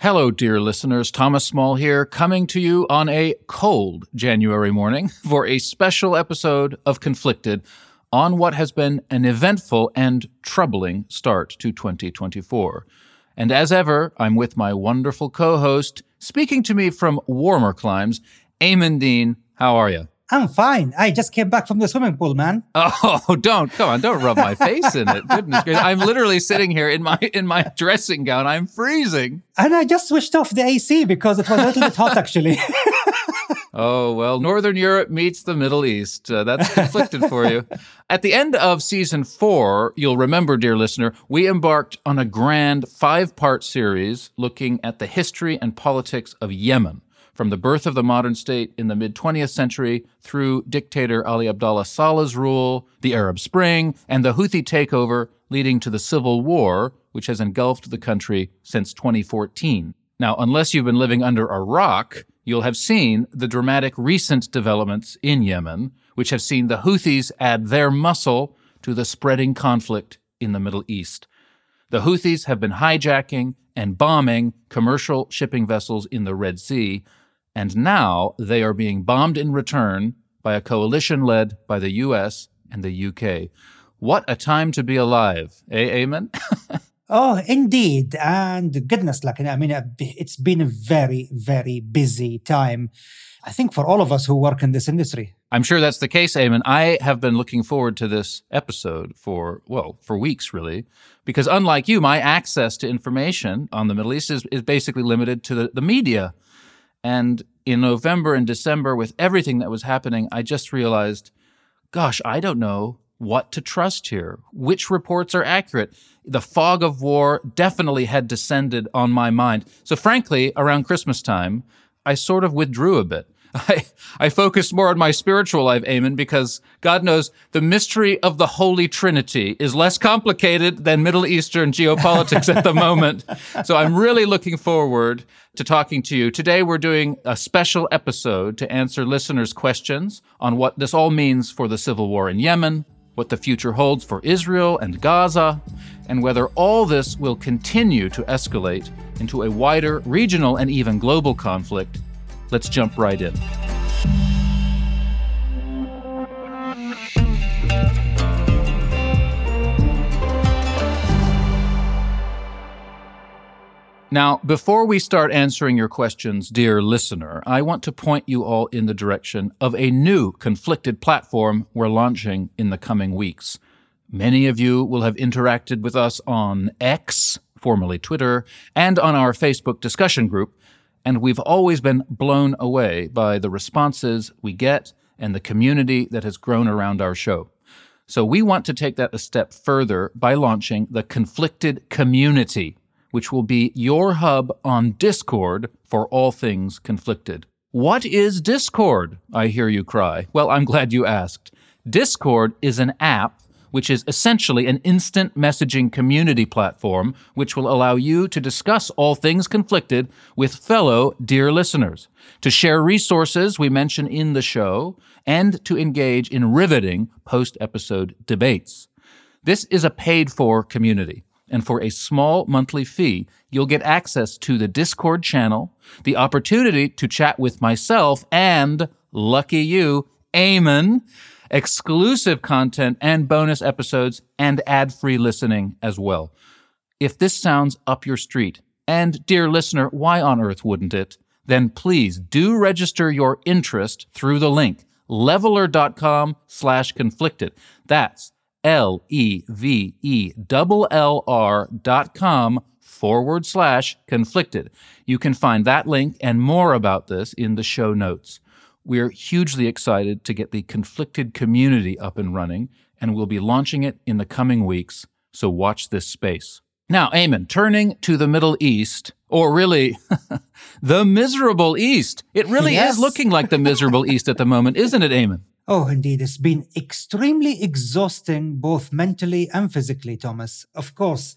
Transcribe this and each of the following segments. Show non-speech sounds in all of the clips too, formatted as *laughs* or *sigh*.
Hello, dear listeners. Thomas Small here, coming to you on a cold January morning *laughs* for a special episode of Conflicted on what has been an eventful and troubling start to 2024. And as ever, I'm with my wonderful co host, speaking to me from warmer climes, Aimen Dean. How are you? I'm fine. I just came back from the swimming pool, man. Oh, don't come on! Don't rub my face in it. *laughs* Goodness gracious! I'm literally sitting here in my in my dressing gown. I'm freezing. And I just switched off the AC because it was a little bit hot, actually. *laughs* oh well, Northern Europe meets the Middle East. Uh, that's conflicted for you. At the end of season four, you'll remember, dear listener, we embarked on a grand five-part series looking at the history and politics of Yemen from the birth of the modern state in the mid 20th century through dictator Ali Abdullah Saleh's rule, the Arab Spring, and the Houthi takeover leading to the civil war, which has engulfed the country since 2014. Now, unless you've been living under a rock, you'll have seen the dramatic recent developments in Yemen, which have seen the Houthis add their muscle to the spreading conflict in the Middle East. The Houthis have been hijacking and bombing commercial shipping vessels in the Red Sea, and now they are being bombed in return by a coalition led by the US and the UK. What a time to be alive, eh, Aimen? *laughs* oh, indeed. And goodness, like, I mean, it's been a very, very busy time. I think for all of us who work in this industry. I'm sure that's the case, Aimen. I have been looking forward to this episode for, well, for weeks, really, because unlike you, my access to information on the Middle East is, is basically limited to the, the media. And in November and December, with everything that was happening, I just realized, gosh, I don't know what to trust here. Which reports are accurate? The fog of war definitely had descended on my mind. So, frankly, around Christmas time, I sort of withdrew a bit. *laughs* I, I focused more on my spiritual life, Aimen, because God knows the mystery of the Holy Trinity is less complicated than Middle Eastern geopolitics at the *laughs* moment. So I'm really looking forward to talking to you. Today, we're doing a special episode to answer listeners' questions on what this all means for the civil war in Yemen, what the future holds for Israel and Gaza, and whether all this will continue to escalate into a wider regional and even global conflict Let's jump right in. Now, before we start answering your questions, dear listener, I want to point you all in the direction of a new conflicted platform we're launching in the coming weeks. Many of you will have interacted with us on X, formerly Twitter, and on our Facebook discussion group, and we've always been blown away by the responses we get and the community that has grown around our show. So we want to take that a step further by launching the Conflicted Community, which will be your hub on Discord for all things conflicted. What is Discord? I hear you cry. Well, I'm glad you asked. Discord is an app which is essentially an instant messaging community platform which will allow you to discuss all things conflicted with fellow dear listeners, to share resources we mention in the show, and to engage in riveting post episode debates. This is a paid for community. And for a small monthly fee, you'll get access to the Discord channel, the opportunity to chat with myself, and lucky you, Aimen, exclusive content and bonus episodes, and ad free listening as well. If this sounds up your street, and dear listener, why on earth wouldn't it? Then please do register your interest through the link levellr.com slash conflicted. That's L E V E L L R dot com forward slash conflicted. You can find that link and more about this in the show notes. We're hugely excited to get the conflicted community up and running, and we'll be launching it in the coming weeks, so watch this space. Now, Aimen, turning to the Middle East, or really *laughs* the miserable East. It really yes. is *laughs* looking like the miserable East at the moment, isn't it, Aimen? Oh, indeed. It's been extremely exhausting, both mentally and physically, Thomas. Of course,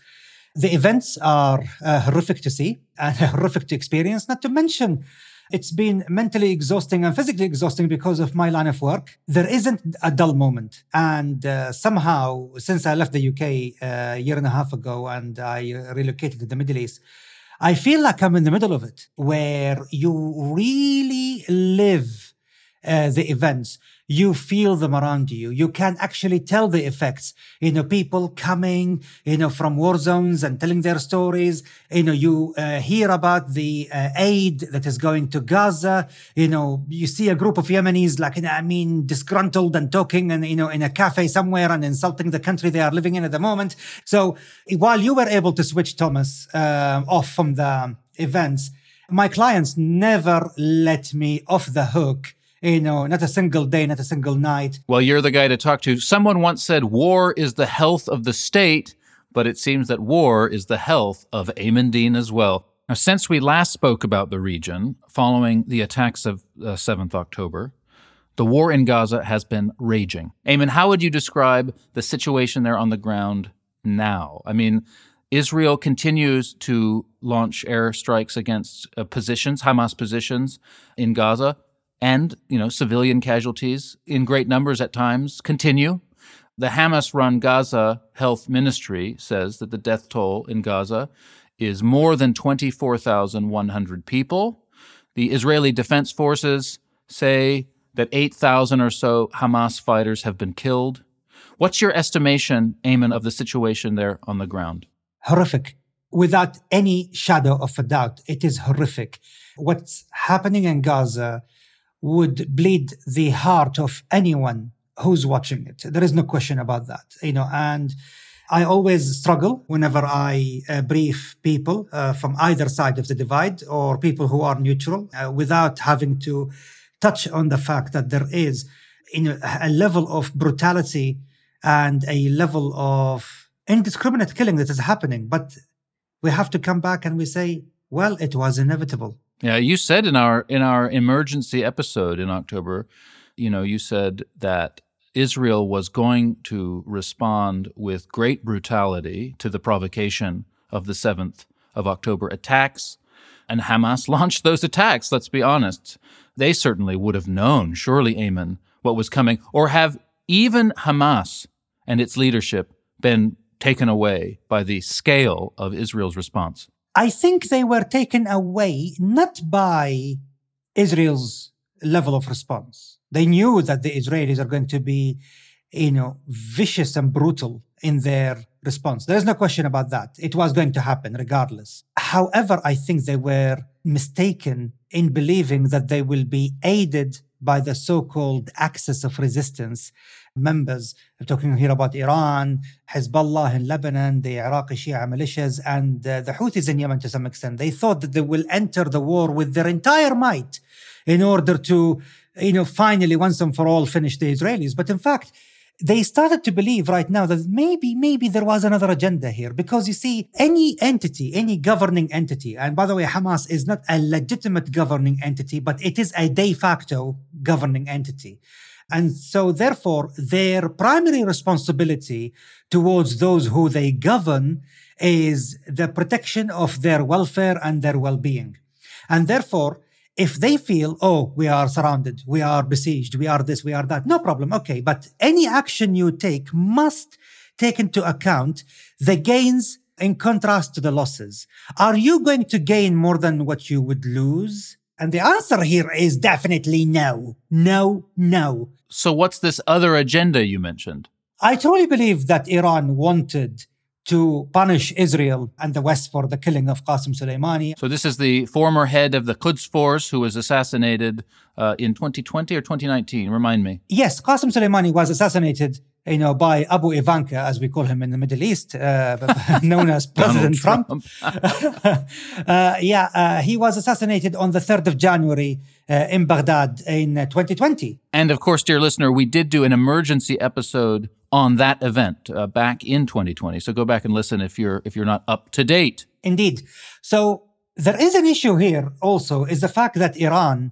the events are uh, horrific to see and *laughs* horrific to experience, not to mention it's been mentally exhausting and physically exhausting because of my line of work. There isn't a dull moment. And uh, somehow, since I left the UK uh, a year and a half ago and I relocated to the Middle East, I feel like I'm in the middle of it, where you really live uh, the events you feel them around you. You can actually tell the effects. You know, people coming, you know, from war zones and telling their stories. You know, you uh, hear about the uh, aid that is going to Gaza. You know, you see a group of Yemenis, like, you know, I mean, disgruntled and talking and, you know, in a cafe somewhere and insulting the country they are living in at the moment. So while you were able to switch Thomas uh, off from the events, my clients never let me off the hook you know, not a single day, not a single night. Well, you're the guy to talk to. Someone once said war is the health of the state, but it seems that war is the health of Aimen Dean as well. Now, since we last spoke about the region following the attacks of uh, 7th October, the war in Gaza has been raging. Aimen, how would you describe the situation there on the ground now? I mean, Israel continues to launch airstrikes against uh, positions, Hamas positions in Gaza and you know civilian casualties in great numbers at times continue. The Hamas-run Gaza Health Ministry says that the death toll in Gaza is more than 24,100 people. The Israeli Defense Forces say that 8,000 or so Hamas fighters have been killed. What's your estimation, Aimen, of the situation there on the ground? Horrific. Without any shadow of a doubt, it is horrific. What's happening in Gaza would bleed the heart of anyone who's watching it. There is no question about that, you know, and I always struggle whenever I uh, brief people uh, from either side of the divide or people who are neutral uh, without having to touch on the fact that there is you know, a level of brutality and a level of indiscriminate killing that is happening. But we have to come back and we say, well, it was inevitable. Yeah, you said in our in our emergency episode in October, you know, you said that Israel was going to respond with great brutality to the provocation of the 7th of October attacks. And Hamas *laughs* launched those attacks, let's be honest. They certainly would have known, surely, Aimen, what was coming. Or have even Hamas and its leadership been taken away by the scale of Israel's response? I think they were taken away not by Israel's level of response. They knew that the Israelis are going to be, you know, vicious and brutal in their response. There is no question about that. It was going to happen regardless. However, I think they were mistaken in believing that they will be aided by the so-called axis of resistance members. I'm talking here about Iran, Hezbollah in Lebanon, the Iraqi Shia militias, and uh, the Houthis in Yemen to some extent. They thought that they will enter the war with their entire might in order to, you know, finally once and for all finish the Israelis. But in fact, they started to believe right now that maybe, maybe there was another agenda here. Because you see, any entity, any governing entity, and by the way, Hamas is not a legitimate governing entity, but it is a de facto governing entity. And so, therefore, their primary responsibility towards those who they govern is the protection of their welfare and their well being. And therefore, if they feel, oh, we are surrounded, we are besieged, we are this, we are that, no problem. Okay. But any action you take must take into account the gains in contrast to the losses. Are you going to gain more than what you would lose? And the answer here is definitely no. No, no. So, what's this other agenda you mentioned? I truly believe that Iran wanted to punish Israel and the West for the killing of Qasem Soleimani. So, this is the former head of the Quds Force who was assassinated uh, in 2020 or 2019. Remind me. Yes, Qasem Soleimani was assassinated you know, by Abu Ivanka, as we call him in the Middle East, uh, *laughs* known as President Trump. Trump. *laughs* uh, yeah, uh, he was assassinated on the 3rd of January uh, in Baghdad in 2020. And of course, dear listener, we did do an emergency episode on that event uh, back in 2020. So go back and listen if you're if you're not up to date. Indeed. So there is an issue here also is the fact that Iran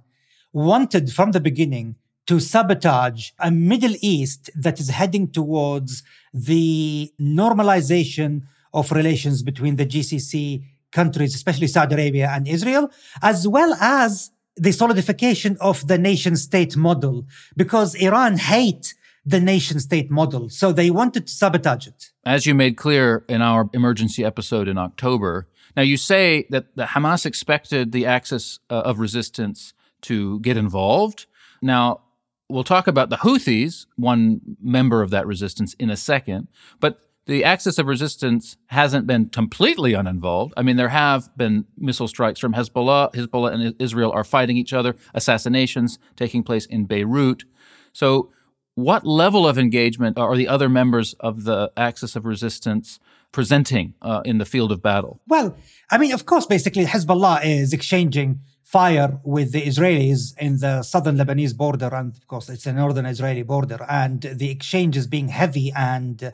wanted from the beginning to sabotage a Middle East that is heading towards the normalization of relations between the GCC countries, especially Saudi Arabia and Israel, as well as the solidification of the nation state model, because Iran hate the nation state model. So they wanted to sabotage it. As you made clear in our emergency episode in October, Now, you say that the Hamas expected the axis uh, of resistance to get involved. Now, we'll talk about the Houthis, one member of that resistance, in a second. But the axis of resistance hasn't been completely uninvolved. I mean, there have been missile strikes from Hezbollah. Hezbollah and Israel are fighting each other, assassinations taking place in Beirut. So, what level of engagement are the other members of the axis of resistance presenting uh, in the field of battle? Well, I mean, of course, basically, Hezbollah is exchanging fire with the Israelis in the southern Lebanese border, and of course, it's a northern Israeli border, and the exchange is being heavy. And uh,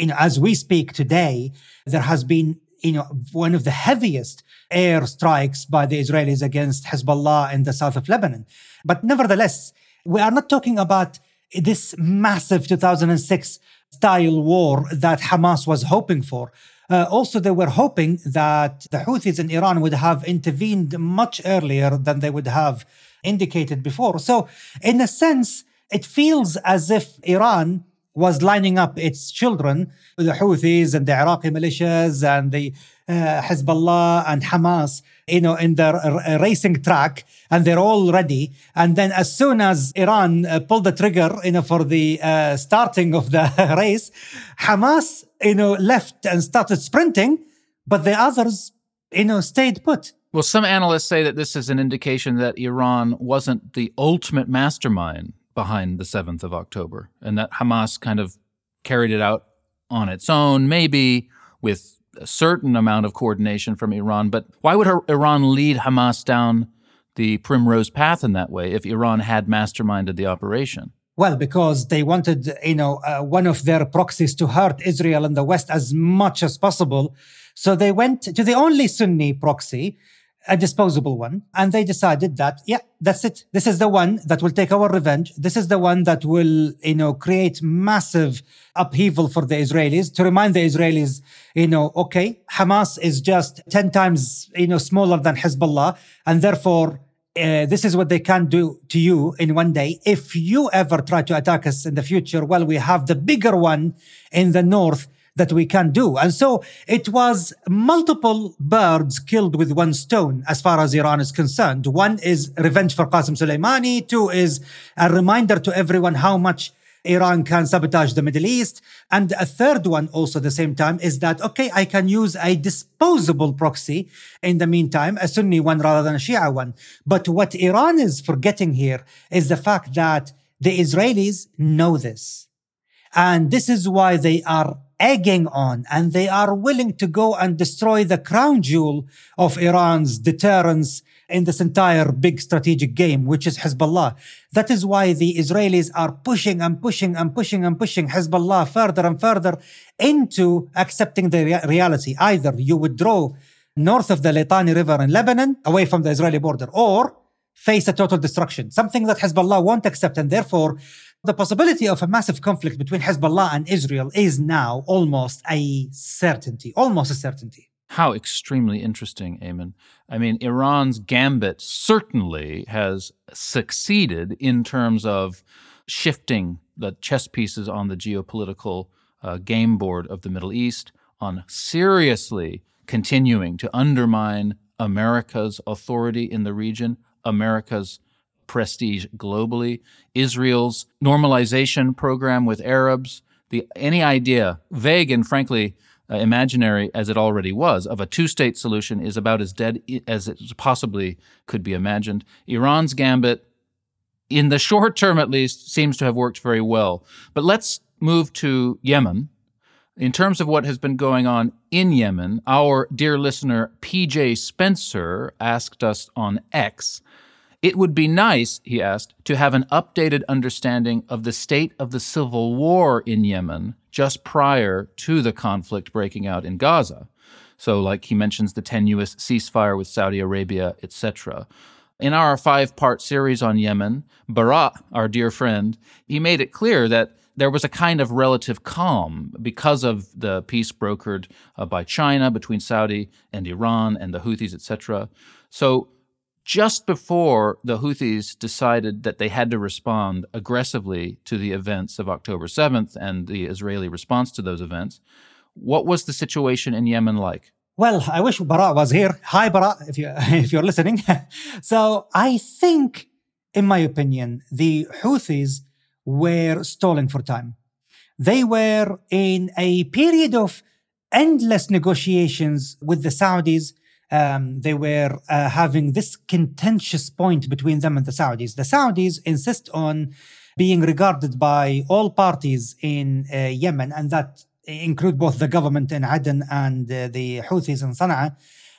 you know, as we speak today, there has been you know one of the heaviest air strikes by the Israelis against Hezbollah in the south of Lebanon. But nevertheless, we are not talking about this massive 2006 style war that Hamas was hoping for. Uh, also, they were hoping that the Houthis in Iran would have intervened much earlier than they would have indicated before. So, in a sense, it feels as if Iran was lining up its children, the Houthis and the Iraqi militias and the uh, Hezbollah and Hamas, you know, in their uh, racing track, and they're all ready. And then, as soon as Iran uh, pulled the trigger, you know, for the uh, starting of the *laughs* race, Hamas, you know, left and started sprinting, but the others, you know, stayed put. Well, some analysts say that this is an indication that Iran wasn't the ultimate mastermind behind the 7th of October, and that Hamas kind of carried it out on its own, maybe with a certain amount of coordination from Iran. But why would Iran lead Hamas down the primrose path in that way if Iran had masterminded the operation? Well, because they wanted, you know, uh, one of their proxies to hurt Israel and the West as much as possible. So they went to the only Sunni proxy, a disposable one, and they decided that, yeah, that's it. This is the one that will take our revenge. This is the one that will, you know, create massive upheaval for the Israelis to remind the Israelis, you know, okay, Hamas is just 10 times, you know, smaller than Hezbollah. And therefore, uh, this is what they can do to you in one day. If you ever try to attack us in the future, well, we have the bigger one in the north that we can do. And so it was multiple birds killed with one stone as far as Iran is concerned. One is revenge for Qasem Soleimani. Two is a reminder to everyone how much Iran can sabotage the Middle East. And a third one also at the same time is that, okay, I can use a disposable proxy in the meantime, a Sunni one rather than a Shia one. But what Iran is forgetting here is the fact that the Israelis know this. And this is why they are egging on and they are willing to go and destroy the crown jewel of Iran's deterrence in this entire big strategic game, which is Hezbollah. That is why the Israelis are pushing and pushing and pushing and pushing Hezbollah further and further into accepting the rea- reality. Either you withdraw north of the Litani River in Lebanon, away from the Israeli border, or face a total destruction, something that Hezbollah won't accept. And therefore, the possibility of a massive conflict between Hezbollah and Israel is now almost a certainty, almost a certainty. How extremely interesting, Aimen. I mean, Iran's gambit certainly has succeeded in terms of shifting the chess pieces on the geopolitical uh, game board of the Middle East, on seriously continuing to undermine America's authority in the region, America's prestige globally, Israel's normalization program with Arabs, the any idea, vague and frankly uh, imaginary as it already was, of a two state solution is about as dead as it possibly could be imagined. Iran's gambit, in the short term at least, seems to have worked very well. But let's move to Yemen. In terms of what has been going on in Yemen, our dear listener PJ Spencer asked us on X it would be nice, he asked, to have an updated understanding of the state of the civil war in Yemen just prior to the conflict breaking out in Gaza. So, like he mentions the tenuous ceasefire with Saudi Arabia, etc. In our five part series on Yemen, Baraa, our dear friend, he made it clear that there was a kind of relative calm because of the peace brokered uh, by China between Saudi and Iran and the Houthis, etc. So just before the Houthis decided that they had to respond aggressively to the events of October 7th and the Israeli response to those events, what was the situation in Yemen like? Well, I wish Baraa was here. Hi, Baraa, if you *laughs* if you're listening. *laughs* so I think, in my opinion, the Houthis were stalling for time. They were in a period of endless negotiations with the Saudis. Um, they were uh, having this contentious point between them and the Saudis. The Saudis insist on being regarded by all parties in uh, Yemen, and that include both the government in Aden and uh, the Houthis in Sana'a,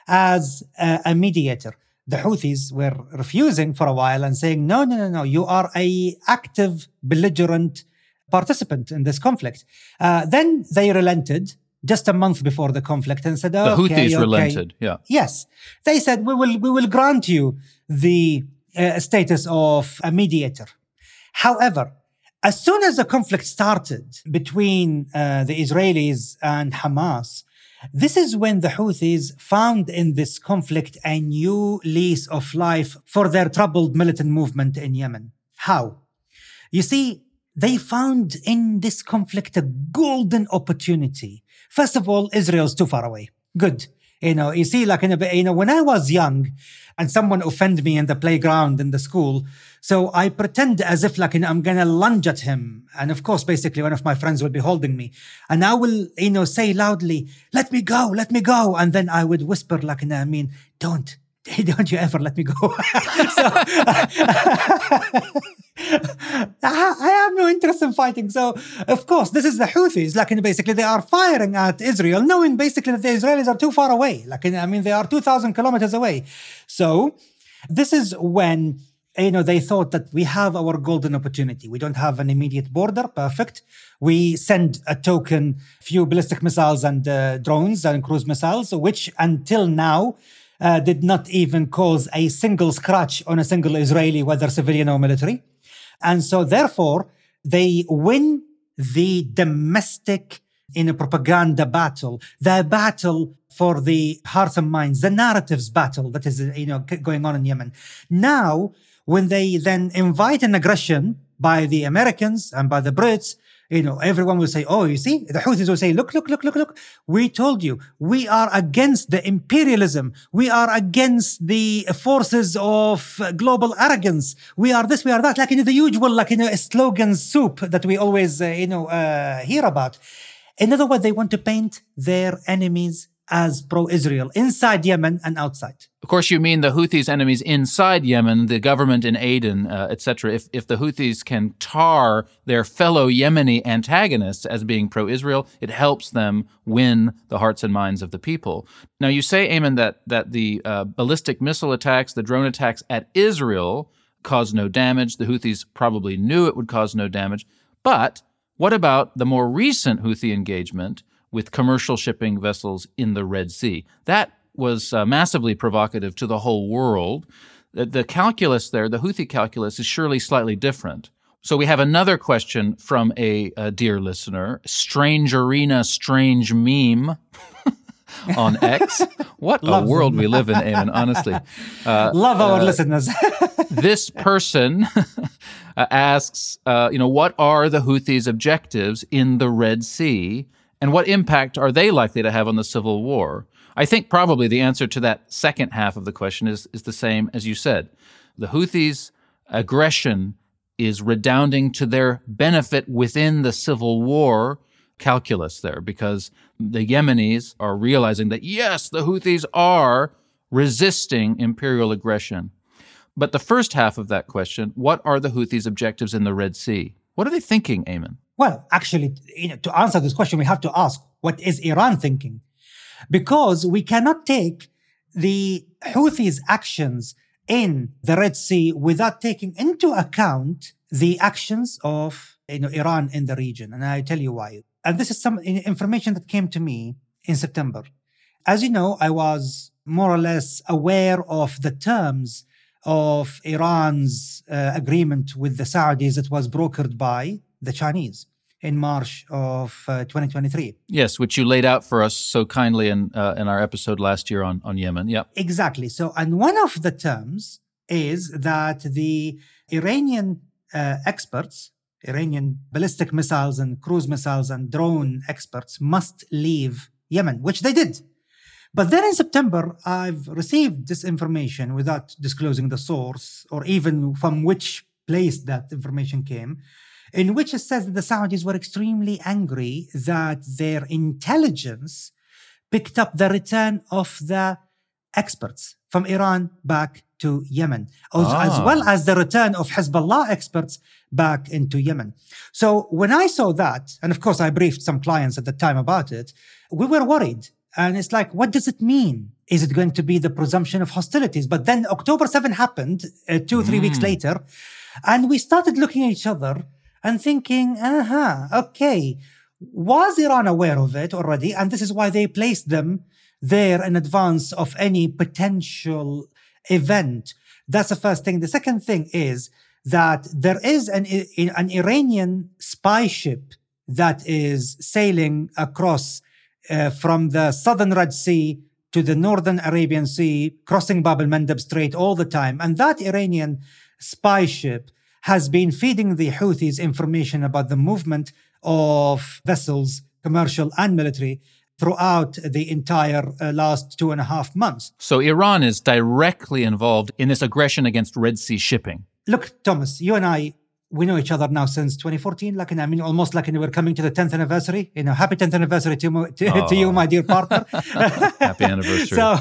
as uh, a mediator. The Houthis were refusing for a while and saying, no, no, no, no, you are a active, belligerent participant in this conflict. Uh, then they relented just a month before the conflict and said, okay, the Houthis okay. relented, yeah. Yes. They said, we will, we will grant you the uh, status of a mediator. However, as soon as the conflict started between uh, the Israelis and Hamas, this is when the Houthis found in this conflict a new lease of life for their troubled militant movement in Yemen. How? You see, they found in this conflict a golden opportunity. First of all, Israel's too far away. Good. You know, you see, like in a, you know, when I was young and someone offended me in the playground in the school, so I pretend as if like I'm gonna lunge at him. And of course, basically one of my friends would be holding me and I will, you know, say loudly, let me go, let me go. And then I would whisper like, I mean, don't, don't you ever let me go. *laughs* so, *laughs* I have no interest in fighting. So, of course, this is the Houthis. Like, basically, they are firing at Israel, knowing basically that the Israelis are too far away. Like, I mean, they are 2,000 kilometers away. So, this is when you know they thought that we have our golden opportunity we don't have an immediate border perfect we send a token few ballistic missiles and uh, drones and cruise missiles which until now uh, did not even cause a single scratch on a single israeli whether civilian or military and so, therefore, they win the domestic in a propaganda battle, the battle for the hearts and minds, the narratives battle that is, you know, going on in Yemen. Now, when they then invite an aggression by the Americans and by the Brits, you know, everyone will say, oh, you see, the Houthis will say, look, look, look, look, look. We told you, we are against the imperialism. We are against the forces of global arrogance. We are this, we are that, like in the usual, like in a slogan soup that we always, uh, you know, uh, hear about. In other words, they want to paint their enemies as pro-Israel inside Yemen and outside. Of course, you mean the Houthis' enemies inside Yemen, the government in Aden, uh, etc. If if the Houthis can tar their fellow Yemeni antagonists as being pro-Israel, it helps them win the hearts and minds of the people. Now, you say, Aimen, that that the uh, ballistic missile attacks, the drone attacks at Israel, caused no damage. The Houthis probably knew it would cause no damage, but what about the more recent Houthi engagement? With commercial shipping vessels in the Red Sea. That was uh, massively provocative to the whole world. The, the calculus there, the Houthi calculus, is surely slightly different. So we have another question from a, a dear listener, Strange Arena, Strange Meme. *laughs* on X. What a world them. we live in, Aimen, honestly. Uh, *laughs* Love our uh, listeners. *laughs* this person asks, uh, you know, what are the Houthis' objectives in the Red Sea? And what impact are they likely to have on the Civil War? I think probably the answer to that second half of the question is, is the same as you said. The Houthis' aggression is redounding to their benefit within the Civil War calculus there because the Yemenis are realizing that, yes, the Houthis are resisting imperial aggression. But the first half of that question, what are the Houthis' objectives in the Red Sea? What are they thinking, Aimen? Well, actually, you know, to answer this question, we have to ask what is Iran thinking? Because we cannot take the Houthis' actions in the Red Sea without taking into account the actions of you know, Iran in the region. And I tell you why. And this is some information that came to me in September. As you know, I was more or less aware of the terms of Iran's uh, agreement with the Saudis that was brokered by the Chinese in March of uh, 2023. Yes, which you laid out for us so kindly in uh, in our episode last year on on Yemen. Yeah, exactly. So, and one of the terms is that the Iranian uh, experts, Iranian ballistic missiles and cruise missiles and drone experts, must leave Yemen, which they did. But then in September, I've received this information without disclosing the source or even from which place that information came, in which it says that the Saudis were extremely angry that their intelligence picked up the return of the experts from Iran back to Yemen, as, ah. as, well as the return of Hezbollah experts back into Yemen. So when I saw that, and of course I briefed some clients at the time about it, we were worried. And it's like, what does it mean? Is it going to be the presumption of hostilities? But then October 7 happened uh, two, three mm. weeks later. And we started looking at each other and thinking, uh-huh, okay, was Iran aware of it already? And this is why they placed them there in advance of any potential event. That's the first thing. The second thing is that there is an, an Iranian spy ship that is sailing across uh, from the southern Red Sea to the northern Arabian Sea, crossing Bab el Mandeb Strait all the time. And that Iranian spy ship has been feeding the Houthis information about the movement of vessels, commercial and military, throughout the entire uh, last two and a half months. So Iran is directly involved in this aggression against Red Sea shipping. Look, Thomas, you and I, we know each other now since 2014. Like, I mean, almost like we're coming to the 10th anniversary. You know, happy 10th anniversary to, to, oh. to you, my dear partner. *laughs* *laughs* happy anniversary. so,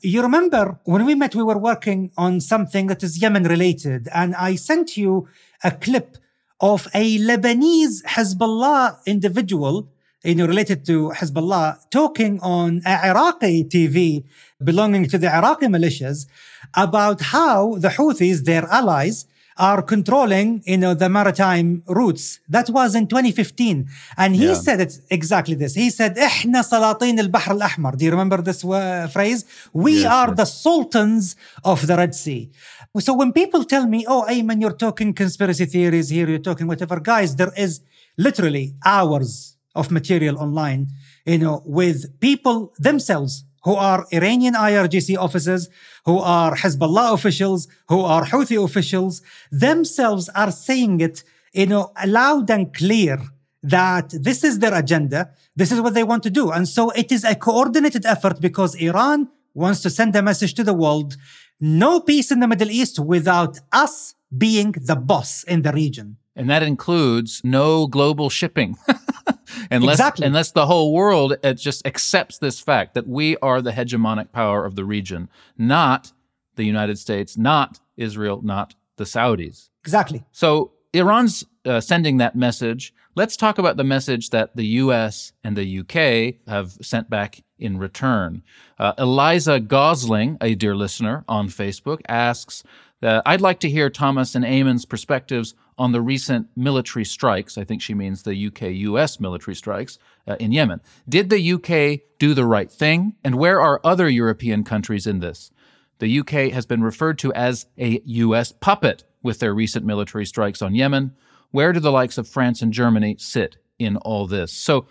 you remember when we met, we were working on something that is Yemen related, and I sent you a clip of a Lebanese Hezbollah individual you know, related to Hezbollah, talking on Iraqi TV belonging to the Iraqi militias about how the Houthis, their allies, are controlling, you know, the maritime routes. That was in 2015. And he yeah. said it exactly this. He said, إحنا سلاطين البحر الأحمر. Do you remember this uh, phrase? We are the sultans of the Red Sea. So when people tell me, oh, Aimen, you're talking conspiracy theories here, you're talking whatever, guys, there is literally hours of material online, you know, with people themselves who are Iranian IRGC officers, who are Hezbollah officials, who are Houthi officials, themselves are saying it, you know, loud and clear that this is their agenda. This is what they want to do. And so it is a coordinated effort because Iran wants to send a message to the world. No peace in the Middle East without us being the boss in the region. And that includes no global shipping. *laughs* unless, exactly. unless the whole world uh, just accepts this fact that we are the hegemonic power of the region, not the United States, not Israel, not the Saudis. Exactly. So Iran's uh, sending that message. Let's talk about the message that the US and the UK have sent back in return. Uh, Eliza Gosling, a dear listener on Facebook, asks, uh, I'd like to hear Thomas and Aimen's perspectives on the recent military strikes. I think she means the UK US military strikes uh, in Yemen. Did the UK do the right thing? And where are other European countries in this? The UK has been referred to as a US puppet with their recent military strikes on Yemen. Where do the likes of France and Germany sit in all this? So,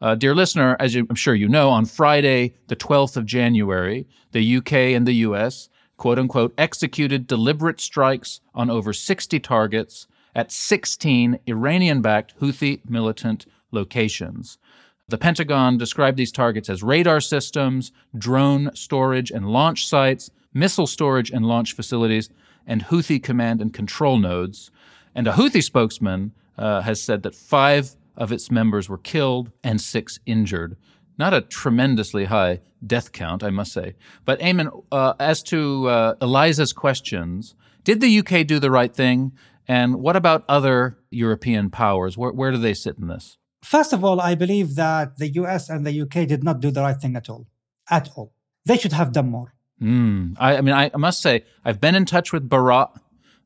uh, dear listener, as you, I'm sure you know, on Friday, the 12th of January, the UK and the US, quote unquote, executed deliberate strikes on over 60 targets at 16 Iranian backed Houthi militant locations. The Pentagon described these targets as radar systems, drone storage and launch sites, missile storage and launch facilities, and Houthi command and control nodes. And a Houthi spokesman uh, has said that five of its members were killed and six injured. Not a tremendously high death count, I must say. But Aimen, uh, as to uh, Eliza's questions, did the UK do the right thing? And what about other European powers? Where, where do they sit in this? First of all, I believe that the US and the UK did not do the right thing at all. At all. They should have done more. Mm. I, I, mean, I, must say, I've been in touch with Baraa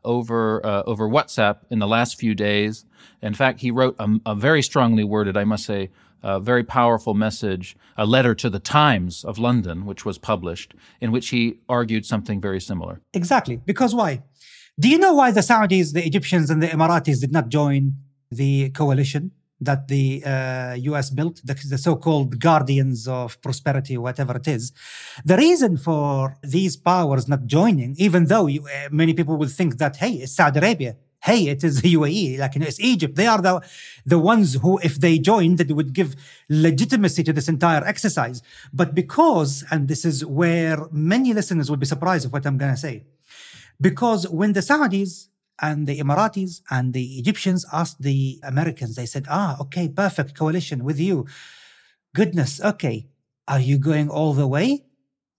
over uh, over WhatsApp in the last few days. In fact, he wrote a, a very strongly worded, I must say, a very powerful message, a letter to the Times of London, which was published, in which he argued something very similar. Exactly. Because why? Do you know why the Saudis, the Egyptians, and the Emiratis did not join the coalition that the uh, US built, the, the so called guardians of prosperity, whatever it is? The reason for these powers not joining, even though you, uh, many people would think that, hey, it's Saudi Arabia, hey, it is the UAE, like you know, it's Egypt. They are the the ones who, if they joined, that would give legitimacy to this entire exercise. But because, and this is where many listeners will be surprised of what I'm gonna say, because when the Saudis and the Emiratis and the Egyptians asked the Americans, they said, ah, okay, perfect coalition with you. Goodness, okay. Are you going all the way?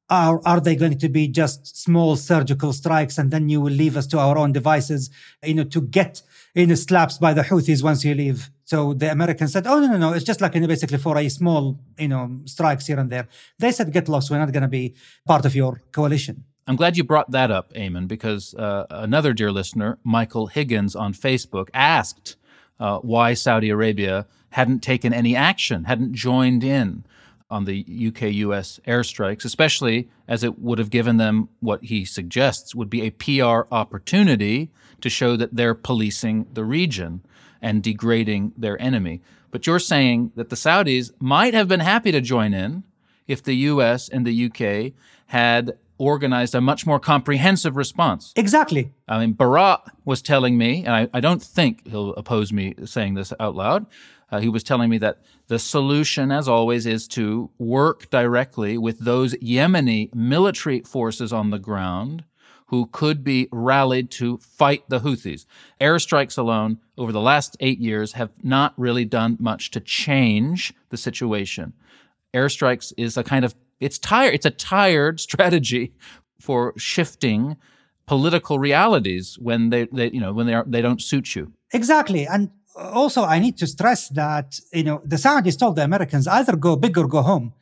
Or are they going to be just small surgical strikes and then you will leave us to our own devices, you know, to get in you know, slaps by the Houthis once you leave? So the Americans said, oh, no, no, no. It's just like, you know, basically for a small, you know, strikes here and there. They said, get lost. We're not going to be part of your coalition. I'm glad you brought that up, Aimen, because uh, another dear listener, Michael Higgins on Facebook, asked uh, why Saudi Arabia hadn't taken any action, hadn't joined in on the UK US airstrikes, especially as it would have given them what he suggests would be a PR opportunity to show that they're policing the region and degrading their enemy. But you're saying that the Saudis might have been happy to join in if the US and the UK had organized a much more comprehensive response. Exactly. I mean, Baraa was telling me, and I, I don't think he'll oppose me saying this out loud. Uh, he was telling me that the solution, as always, is to work directly with those Yemeni military forces on the ground who could be rallied to fight the Houthis. Airstrikes alone over the last eight years have not really done much to change the situation. Airstrikes is a kind of it's tired. It's a tired strategy for shifting political realities when they, they you know when they are they don't suit you. Exactly, and also I need to stress that you know the Saudis told the Americans either go big or go home.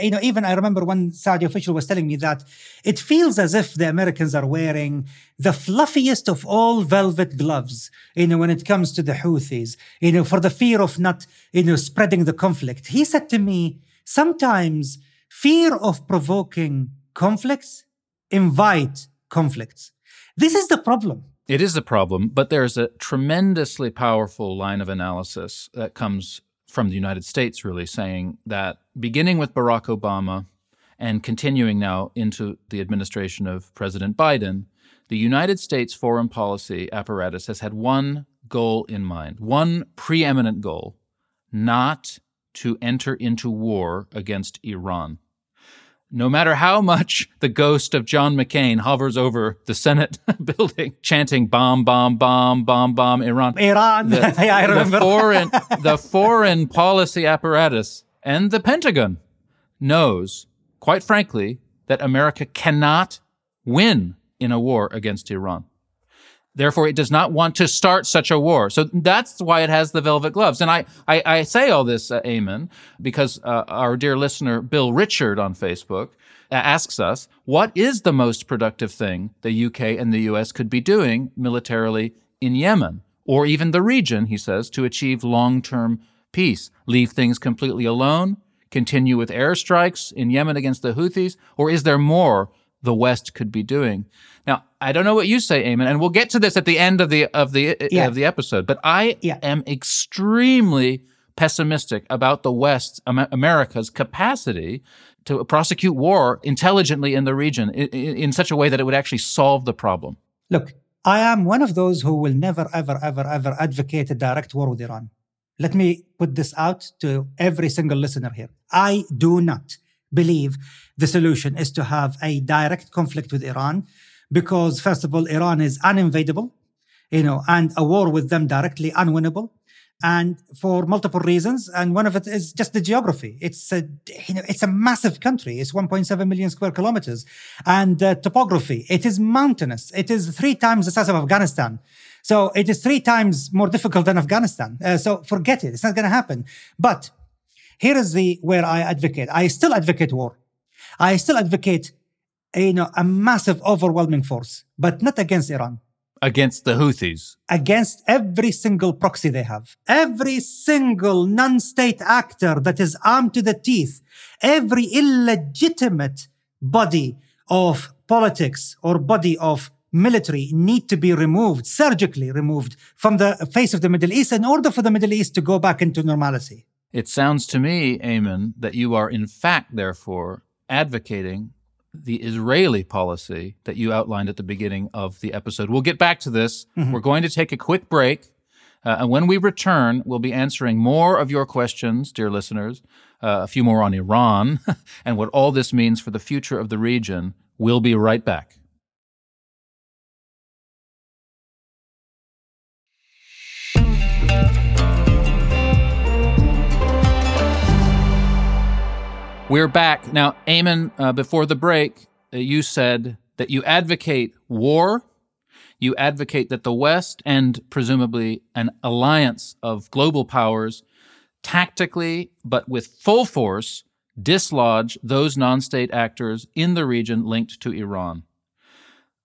You know, even I remember one Saudi official was telling me that it feels as if the Americans are wearing the fluffiest of all velvet gloves, you know, when it comes to the Houthis, you know, for the fear of not, you know, spreading the conflict. He said to me, sometimes fear of provoking conflicts invite conflicts. This is the problem. It is the problem, but there's a tremendously powerful line of analysis that comes from the United States, really saying that beginning with Barack Obama and continuing now into the administration of President Biden, the United States foreign policy apparatus has had one goal in mind, one preeminent goal not to enter into war against Iran no matter how much the ghost of John McCain hovers over the Senate *laughs* building, chanting "bomb, bomb, bomb, bomb, bomb, Iran." Iran. The, *laughs* yeah, I remember. The foreign, *laughs* the foreign policy apparatus and the Pentagon knows, quite frankly, that America cannot win in a war against Iran. Therefore, it does not want to start such a war. So that's why it has the velvet gloves. And I, I, I say all this, uh, Aimen, because uh, our dear listener, Bill Richard on Facebook, uh, asks us, what is the most productive thing the UK and the US could be doing militarily in Yemen, or even the region, he says, to achieve long term peace? Leave things completely alone? Continue with airstrikes in Yemen against the Houthis? Or is there more the West could be doing? Now, I don't know what you say, Aimen, and we'll get to this at the end of the of the uh, yeah. of the episode. But I yeah. am extremely pessimistic about the West, America's capacity to prosecute war intelligently in the region in, in such a way that it would actually solve the problem. Look, I am one of those who will never, ever, ever, ever advocate a direct war with Iran. Let me put this out to every single listener here. I do not believe the solution is to have a direct conflict with Iran because first of all, Iran is uninvadable, you know, and a war with them directly unwinnable. And for multiple reasons, and one of it is just the geography. It's a, you know, it's a massive country. It's 1.7 million square kilometers, and topography. It is mountainous. It is three times the size of Afghanistan. So it is three times more difficult than Afghanistan. Uh, so forget it. It's not going to happen. But here is the where I advocate. I still advocate war. I still advocate you know, a massive, overwhelming force, but not against Iran. Against the Houthis. Against every single proxy they have. Every single non state actor that is armed to the teeth. Every illegitimate body of politics or body of military need to be removed, surgically removed from the face of the Middle East in order for the Middle East to go back into normality. It sounds to me, Aimen, that you are in fact, therefore, advocating the Israeli policy that you outlined at the beginning of the episode. We'll get back to this. Mm-hmm. We're going to take a quick break. Uh, and when we return, we'll be answering more of your questions, dear listeners, uh, a few more on Iran *laughs* and what all this means for the future of the region. We'll be right back. We're back. Now, Aimen, uh, before the break, uh, you said that you advocate war. You advocate that the West and presumably an alliance of global powers tactically, but with full force, dislodge those non state actors in the region linked to Iran.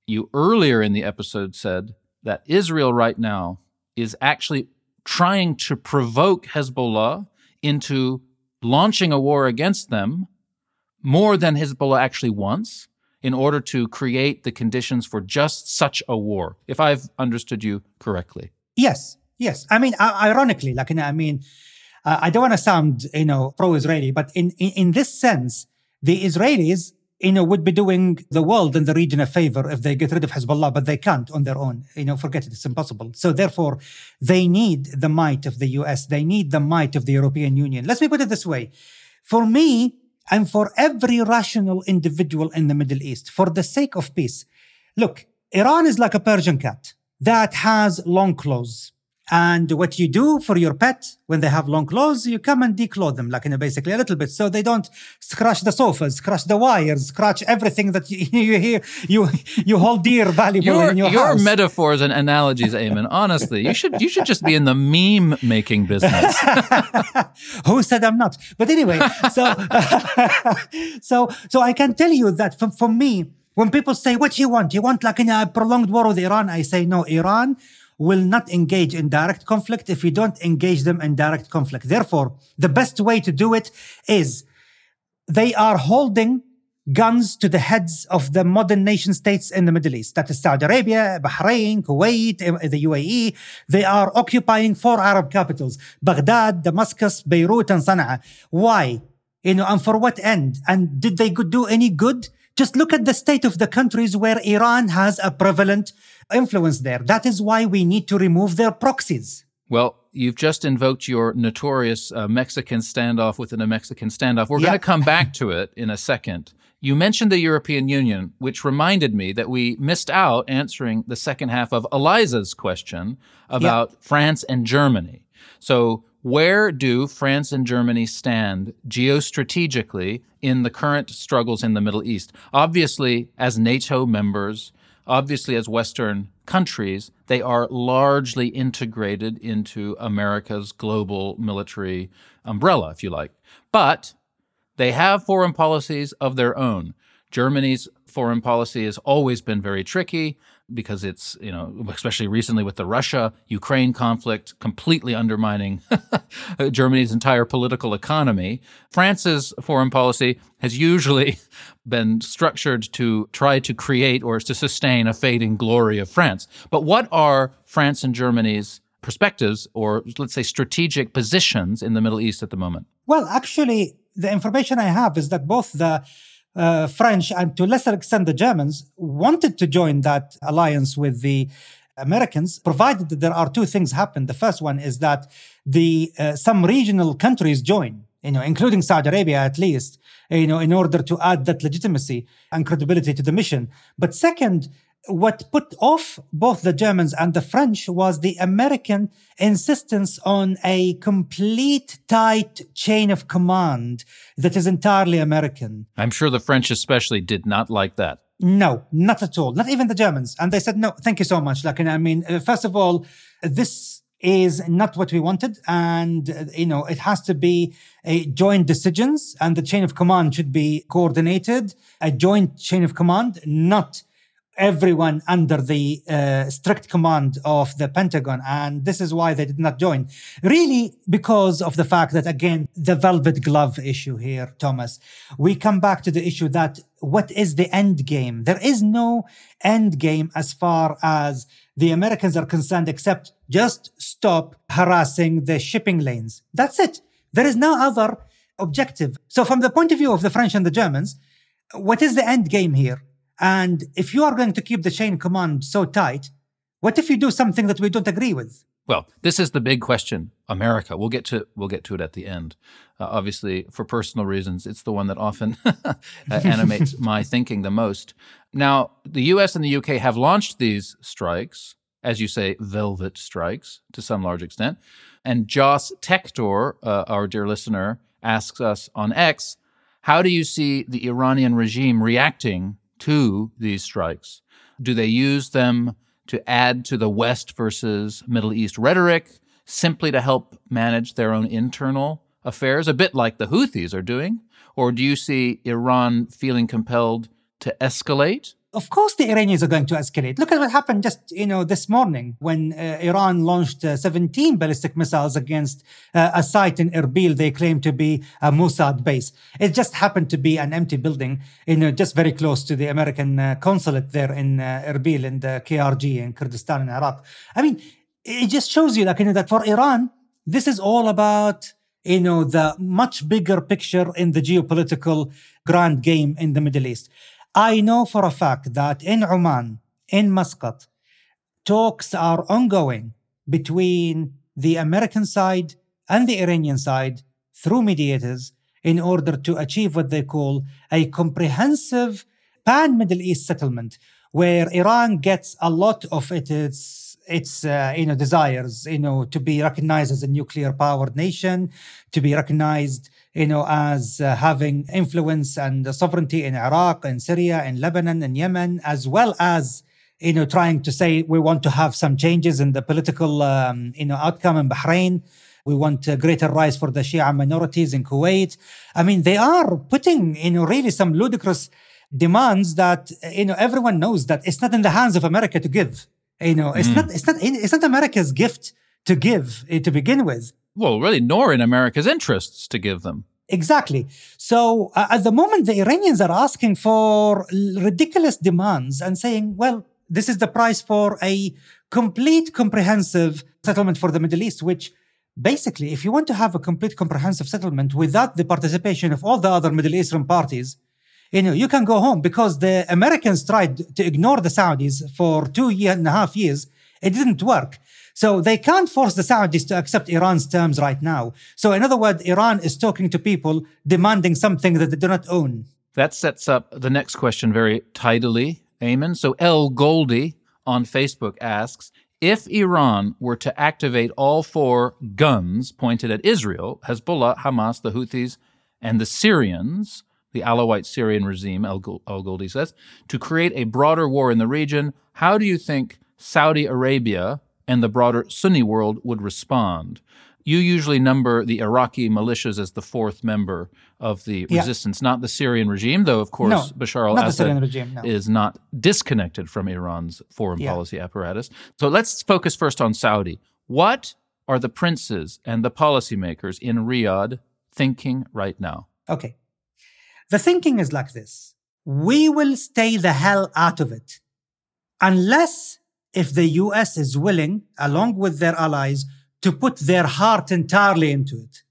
You earlier in the episode said that Israel right now is actually trying to provoke Hezbollah into launching a war against them more than Hezbollah actually wants in order to create the conditions for just such a war, if I've understood you correctly. Yes, yes. I mean, ironically, like, I mean, uh, I don't want to sound, you know, pro-Israeli, but in, in, in this sense, the Israelis you know, would be doing the world and the region a favor if they get rid of Hezbollah, but they can't on their own. You know, forget it, it's impossible. So therefore, they need the might of the US. They need the might of the European Union. Let me put it this way. For me, and for every rational individual in the Middle East, for the sake of peace, look, Iran is like a Persian cat that has long claws. And what you do for your pet when they have long claws, you come and declaw them, like in a basically a little bit, so they don't scratch the sofas, scratch the wires, scratch everything that *laughs* you you hear, you you hold dear, valuable your, in your, your house. metaphors and analogies, Aimen. *laughs* Honestly, you should you should just be in the meme making business. *laughs* Who said I'm not? But anyway, so so so I can tell you that for, for me, when people say, "What do you want? You want like in a prolonged war with Iran?" I say, "No, Iran." Will not engage in direct conflict if we don't engage them in direct conflict. Therefore, the best way to do it is they are holding guns to the heads of the modern nation states in the Middle East. That is Saudi Arabia, Bahrain, Kuwait, eh, the UAE. They are occupying four Arab capitals, Baghdad, Damascus, Beirut, and Sana'a. Why? You know, and for what end? And did they do any good? Just look at the state of the countries where Iran has a prevalent influence there. That is why we need to remove their proxies. Well, you've just invoked your notorious uh, Mexican standoff within a Mexican standoff. We're yeah. going to come back *laughs* to it in a second. You mentioned the European Union, which reminded me that we missed out answering the second half of Eliza's question about yeah. France and Germany. So, where do France and Germany stand geostrategically in the current struggles in the Middle East? Obviously, as NATO members, obviously, as Western countries, they are largely integrated into America's global military umbrella, if you like. But they have foreign policies of their own. Germany's foreign policy has always been very tricky because it's, you know, especially recently with the Russia Ukraine conflict completely undermining *laughs* Germany's entire political economy. France's foreign policy has usually *laughs* been structured to try to create or to sustain a fading glory of France. But what are France and Germany's perspectives or let's say strategic positions in the Middle East at the moment? Well, actually, the information I have is that both the uh, French and to a lesser extent the Germans wanted to join that alliance with the Americans, provided that there are two things happen. The first one is that the uh, some regional countries join, you know, including Saudi Arabia at least, you know, in order to add that legitimacy and credibility to the mission. But second, what put off both the Germans and the French was the American insistence on a complete tight chain of command that is entirely American. I'm sure the French especially did not like that. No, not at all. Not even the Germans. And they said, no, thank you so much. Like, I mean, uh, first of all, this is not what we wanted. And, uh, you know, it has to be a joint decisions and the chain of command should be coordinated, a joint chain of command, not everyone under the uh, strict command of the Pentagon. And this is why they did not join. Really, because of the fact that, again, the velvet glove issue here, Thomas. We come back to the issue that what is the end game? There is no end game as far as the Americans are concerned, except just stop harassing the shipping lanes. That's it. There is no other objective. So, from the point of view of the French and the Germans, what is the end game here? And if you are going to keep the chain command so tight, what if you do something that we don't agree with? Well, this is the big question. America. We'll get to we'll get to it at the end. Uh, obviously, for personal reasons, it's the one that often uh, *laughs* animates *laughs* my thinking the most. Now, the U.S. and the U.K. have launched these strikes, as you say, velvet strikes to some large extent. And Joss Tector, uh, our dear listener, asks us on X, how do you see the Iranian regime reacting to these strikes? Do they use them to add to the West versus Middle East rhetoric, simply to help manage their own internal affairs, a bit like the Houthis are doing? Or do you see Iran feeling compelled to escalate of course the Iranians are going to escalate. Look at what happened just you know this morning when uh, Iran launched uh, 17 ballistic missiles against uh, a site in Erbil they claim to be a Mossad base. It just happened to be an empty building, you know, just very close to the American uh, consulate there in uh, Erbil in the KRG in Kurdistan in Iraq. I mean, it just shows you like you know that for Iran this is all about you know the much bigger picture in the geopolitical grand game in the Middle East. I know for a fact that in Oman, in Muscat, talks are ongoing between the American side and the Iranian side through mediators in order to achieve what they call a comprehensive pan Middle East settlement where Iran gets a lot of its its uh, you know desires you know to be recognized as a nuclear powered nation to be recognized you know, as uh, having influence and sovereignty in Iraq and Syria and Lebanon and Yemen, as well as you know, trying to say we want to have some changes in the political, um, you know, outcome in Bahrain. We want a greater rise for the Shia minorities in Kuwait. I mean, they are putting, you know, really some ludicrous demands that, you know, everyone knows that it's not in the hands of America to give. You know, it's mm. not, it's not, it's not America's gift to give eh, to begin with well, really, nor in America's interests to give them. Exactly. So uh, at the moment, the Iranians are asking for ridiculous demands and saying, well, this is the price for a complete comprehensive settlement for the Middle East, which basically, if you want to have a complete comprehensive settlement without the participation of all the other Middle Eastern parties, you know, you can go home because the Americans tried to ignore the Saudis for two year and a half years. It didn't work. So they can't force the Saudis to accept Iran's terms right now. So, in other words, Iran is talking to people demanding something that they do not own. That sets up the next question very tidily, Aimen. So, L. Goldie on Facebook asks If Iran were to activate all four guns pointed at Israel, Hezbollah, Hamas, the Houthis, and the Syrians, the Alawite Syrian regime, Al Goldie says, to create a broader war in the region, how do you think Saudi Arabia and the broader Sunni world would respond. You usually number the Iraqi militias as the fourth member of the yeah. resistance, not the Syrian regime, though, of course, no, Bashar al Assad no. is not disconnected from Iran's foreign yeah. policy apparatus. So let's focus first on Saudi. What are the princes and the policymakers in Riyadh thinking right now? Okay. The thinking is like this we will stay the hell out of it unless if the US is willing, along with their allies, to put their heart entirely into it.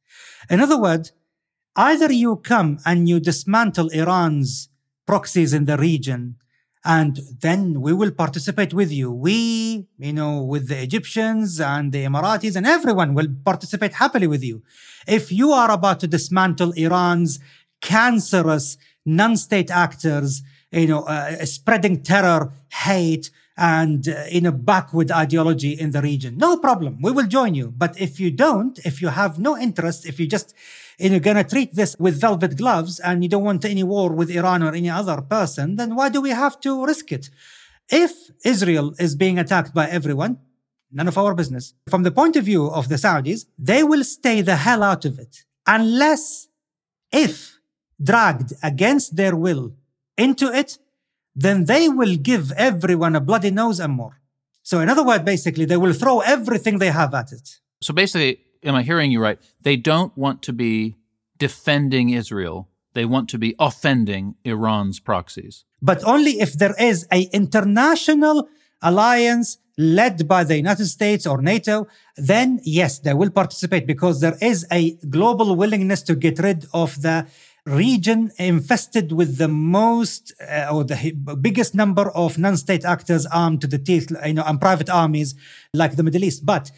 In other words, either you come and you dismantle Iran's proxies in the region, and then we will participate with you. We, you know, with the Egyptians and the Emiratis and everyone will participate happily with you. If you are about to dismantle Iran's cancerous non-state actors, you know, uh, spreading terror, hate, and uh, in a backward ideology in the region. No problem. We will join you. But if you don't, if you have no interest, if you just you know, gonna treat this with velvet gloves and you don't want any war with Iran or any other person, then why do we have to risk it? If Israel is being attacked by everyone, none of our business. From the point of view of the Saudis, they will stay the hell out of it unless if dragged against their will into it, then they will give everyone a bloody nose and more. So, in other words, basically, they will throw everything they have at it. So, basically, am I hearing you right? They don't want to be defending Israel. They want to be offending Iran's proxies. But only if there is an international alliance led by the United States or NATO, then yes, they will participate because there is a global willingness to get rid of the region infested with the most uh, or the biggest number of non-state actors armed to the teeth, you know, and private armies like the Middle East. But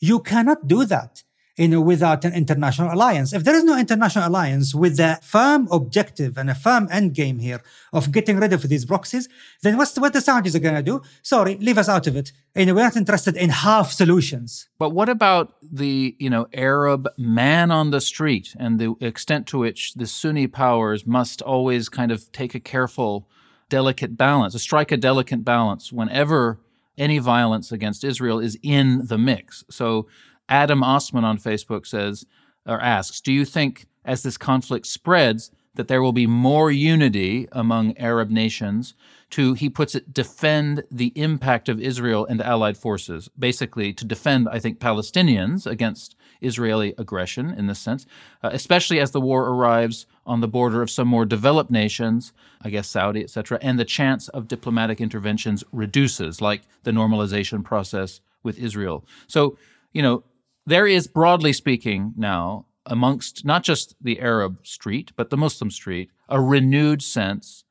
you cannot do that you know, without an international alliance. If there is no international alliance with a firm objective and a firm end game here of getting rid of these proxies, then what's what the Saudis are going to do? Sorry, leave us out of it. You know, we're not interested in half solutions. But what about the, you know, Arab man on the street and the extent to which the Sunni powers must always kind of take a careful, delicate balance, strike a delicate balance whenever any violence against Israel is in the mix. So Adam Osman on Facebook says or asks, "Do you think as this conflict spreads that there will be more unity among Arab nations to, he puts it, defend the impact of Israel and allied forces, basically to defend, I think, Palestinians against Israeli aggression in this sense, uh, especially as the war arrives on the border of some more developed nations, I guess Saudi, etc., and the chance of diplomatic interventions reduces, like the normalization process with Israel. So, you know, there is, broadly speaking, now amongst not just the Arab street, but the Muslim street, a renewed sense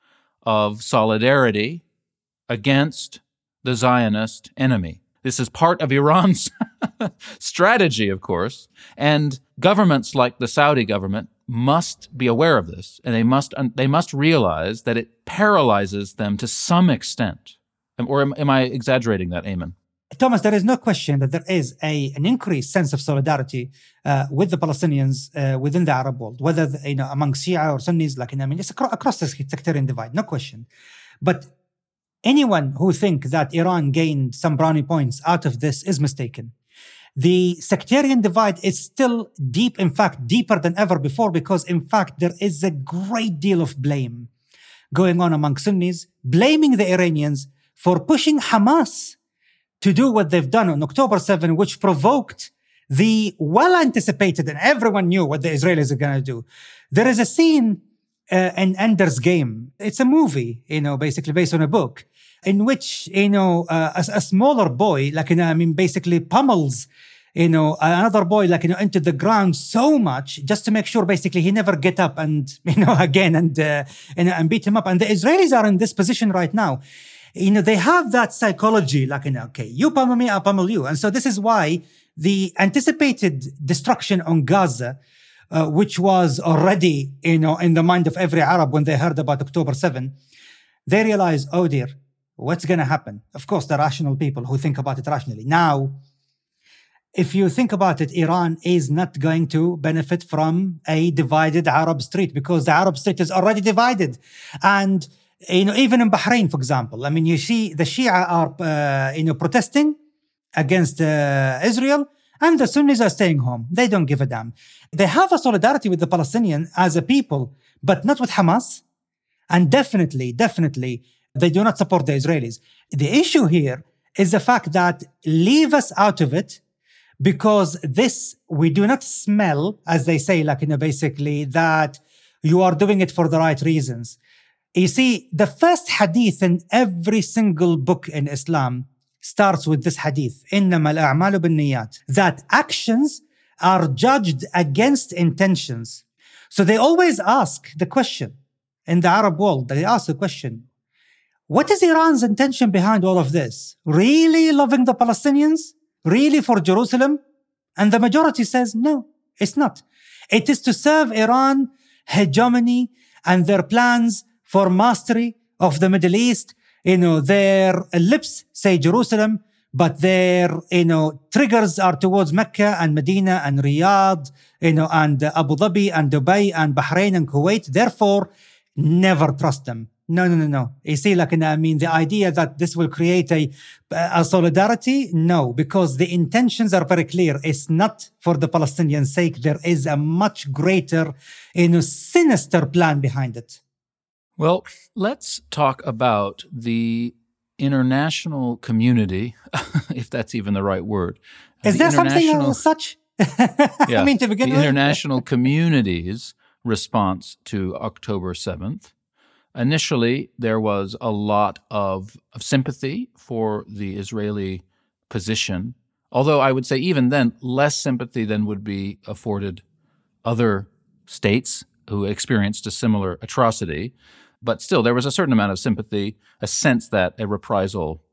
of solidarity against the Zionist enemy. This is part of Iran's *laughs* strategy, of course, and governments like the Saudi government must be aware of this, and they must they must realize that it paralyzes them to some extent. Or am, am I exaggerating that, Aimen? Thomas, there is no question that there is a, an increased sense of solidarity uh, with the Palestinians uh, within the Arab world, whether you know among Shia or Sunnis, like I mean, it's across, across the sectarian divide, no question. But anyone who thinks that Iran gained some brownie points out of this is mistaken. The sectarian divide is still deep, in fact, deeper than ever before, because in fact there is a great deal of blame going on among Sunnis, blaming the Iranians for pushing Hamas to do what they've done on October 7, which provoked the well anticipated, and everyone knew what the Israelis are going to do. There is a scene uh, in Ender's Game. It's a movie, you know, basically based on a book, in which, you know, uh, a, a, smaller boy, like, you know, I mean, basically pummels, you know, another boy, like, you know, into the ground so much just to make sure basically he never get up and, *laughs* you know, again and, uh, and, and beat him up. And the Israelis are in this position right now you know, they have that psychology, like, you know, okay, you pummel me, I'll pummel you. And so this is why the anticipated destruction on Gaza, uh, which was already, you know, in the mind of every Arab when they heard about October 7, they realize, oh dear, what's going to happen? Of course, the rational people who think about it rationally. Now, if you think about it, Iran is not going to benefit from a divided Arab street because the Arab street is already divided. And you know, even in Bahrain, for example, I mean, you see the Shia are, uh, you know, protesting against uh, Israel, and the Sunnis are staying home. They don't give a damn. They have a solidarity with the Palestinian as a people, but not with Hamas. And definitely, definitely, they do not support the Israelis. The issue here is the fact that leave us out of it because this, we do not smell, as they say, like, you know, basically that you are doing it for the right reasons. You see, the first hadith in every single book in Islam starts with this hadith, إنما الأعمال بالنيات, that actions are judged against intentions. So they always ask the question in the Arab world, they ask the question, what is Iran's intention behind all of this? Really loving the Palestinians? Really for Jerusalem? And the majority says, no, it's not. It is to serve Iran hegemony and their plans for mastery of the Middle East. You know, their lips say Jerusalem, but their, you know, triggers are towards Mecca and Medina and Riyadh, you know, and Abu Dhabi and Dubai and Bahrain and Kuwait. Therefore, never trust them. No, no, no, no. You see, like, I mean, the idea that this will create a, a solidarity, no, because the intentions are very clear. It's not for the Palestinian sake. There is a much greater, you know, sinister plan behind it. Well, let's talk about the international community, *laughs* if that's even the right word. Is the there something such? *laughs* yeah, I mean, to begin the with, international *laughs* community's response to October 7th. Initially, there was a lot of, of sympathy for the Israeli position, although I would say even then, less sympathy than would be afforded other states who experienced a similar atrocity. But still, there was a certain amount of sympathy, a sense that a reprisal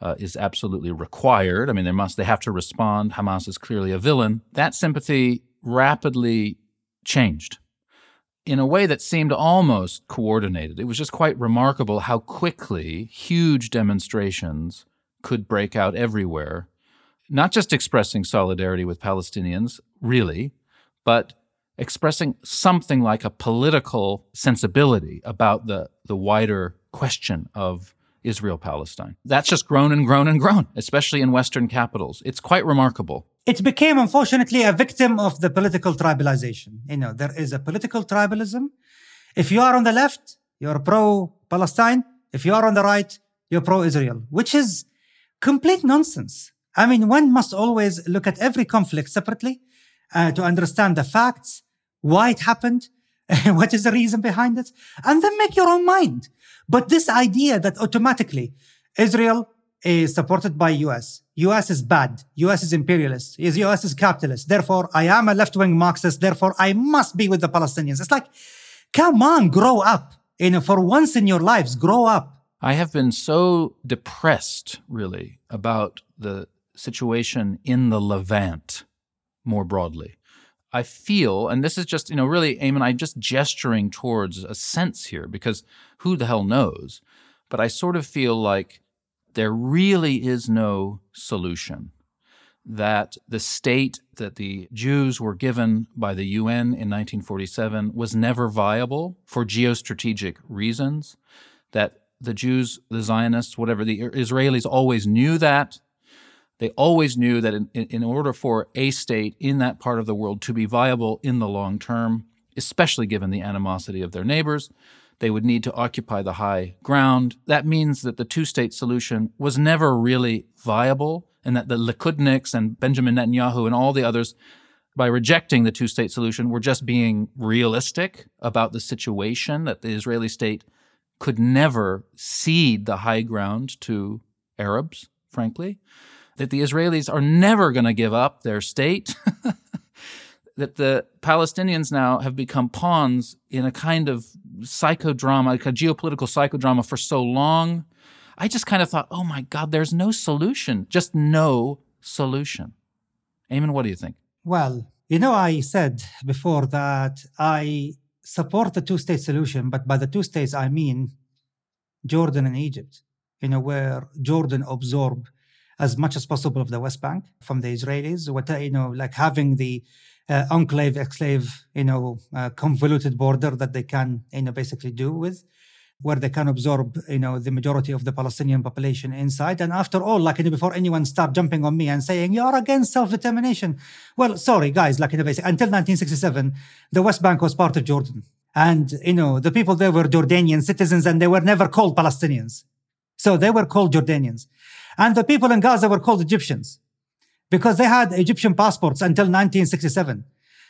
uh, is absolutely required. I mean, they must, they have to respond. Hamas is clearly a villain. That sympathy rapidly changed in a way that seemed almost coordinated. It was just quite remarkable how quickly huge demonstrations could break out everywhere, not just expressing solidarity with Palestinians, really, but expressing something like a political sensibility about the, the wider question of Israel Palestine. That's just grown and grown and grown, especially in Western capitals. It's quite remarkable. It became, unfortunately, a victim of the political tribalization. You know, there is a political tribalism. If you are on the left, you're pro Palestine. If you are on the right, you're pro Israel, which is complete nonsense. I mean, one must always look at every conflict separately uh, to understand the facts, why it happened, *laughs* what is the reason behind it, and then make your own mind. But this idea that automatically Israel is supported by US, US is bad, US is imperialist, is US is capitalist, therefore I am a left-wing Marxist, therefore I must be with the Palestinians. It's like, come on, grow up. You know, for once in your lives, grow up. I have been so depressed, really, about the situation in the Levant more broadly. I feel, and this is just, you know, really, Aimen, I'm just gesturing towards a sense here because who the hell knows? But I sort of feel like there really is no solution. That the state that the Jews were given by the UN in 1947 was never viable for geostrategic reasons. That the Jews, the Zionists, whatever, the Israelis always knew that they always knew that in, in order for a state in that part of the world to be viable in the long term, especially given the animosity of their neighbors, they would need to occupy the high ground. That means that the two state solution was never really viable, and that the Likudniks and Benjamin Netanyahu and all the others, by rejecting the two state solution, were just being realistic about the situation that the Israeli state could never cede the high ground to Arabs, frankly that the Israelis are never going to give up their state, *laughs* that the Palestinians now have become pawns in a kind of psychodrama, like a geopolitical psychodrama for so long. I just kind of thought, oh my God, there's no solution, just no solution. Aimen, what do you think? Well, you know, I said before that I support the two state solution, but by the two states, I mean Jordan and Egypt, you know, where Jordan absorbed as much as possible of the West Bank from the Israelis. What you know, like having the uh, enclave, exclave, you know, uh, convoluted border that they can, you know, basically do with, where they can absorb, you know, the majority of the Palestinian population inside. And after all, like you know, before anyone start jumping on me and saying you're against self-determination, well, sorry guys, like you know, basically, until 1967, the West Bank was part of Jordan. And, you know, the people there were Jordanian citizens and they were never called Palestinians. So they were called Jordanians. And the people in Gaza were called Egyptians because they had Egyptian passports until 1967.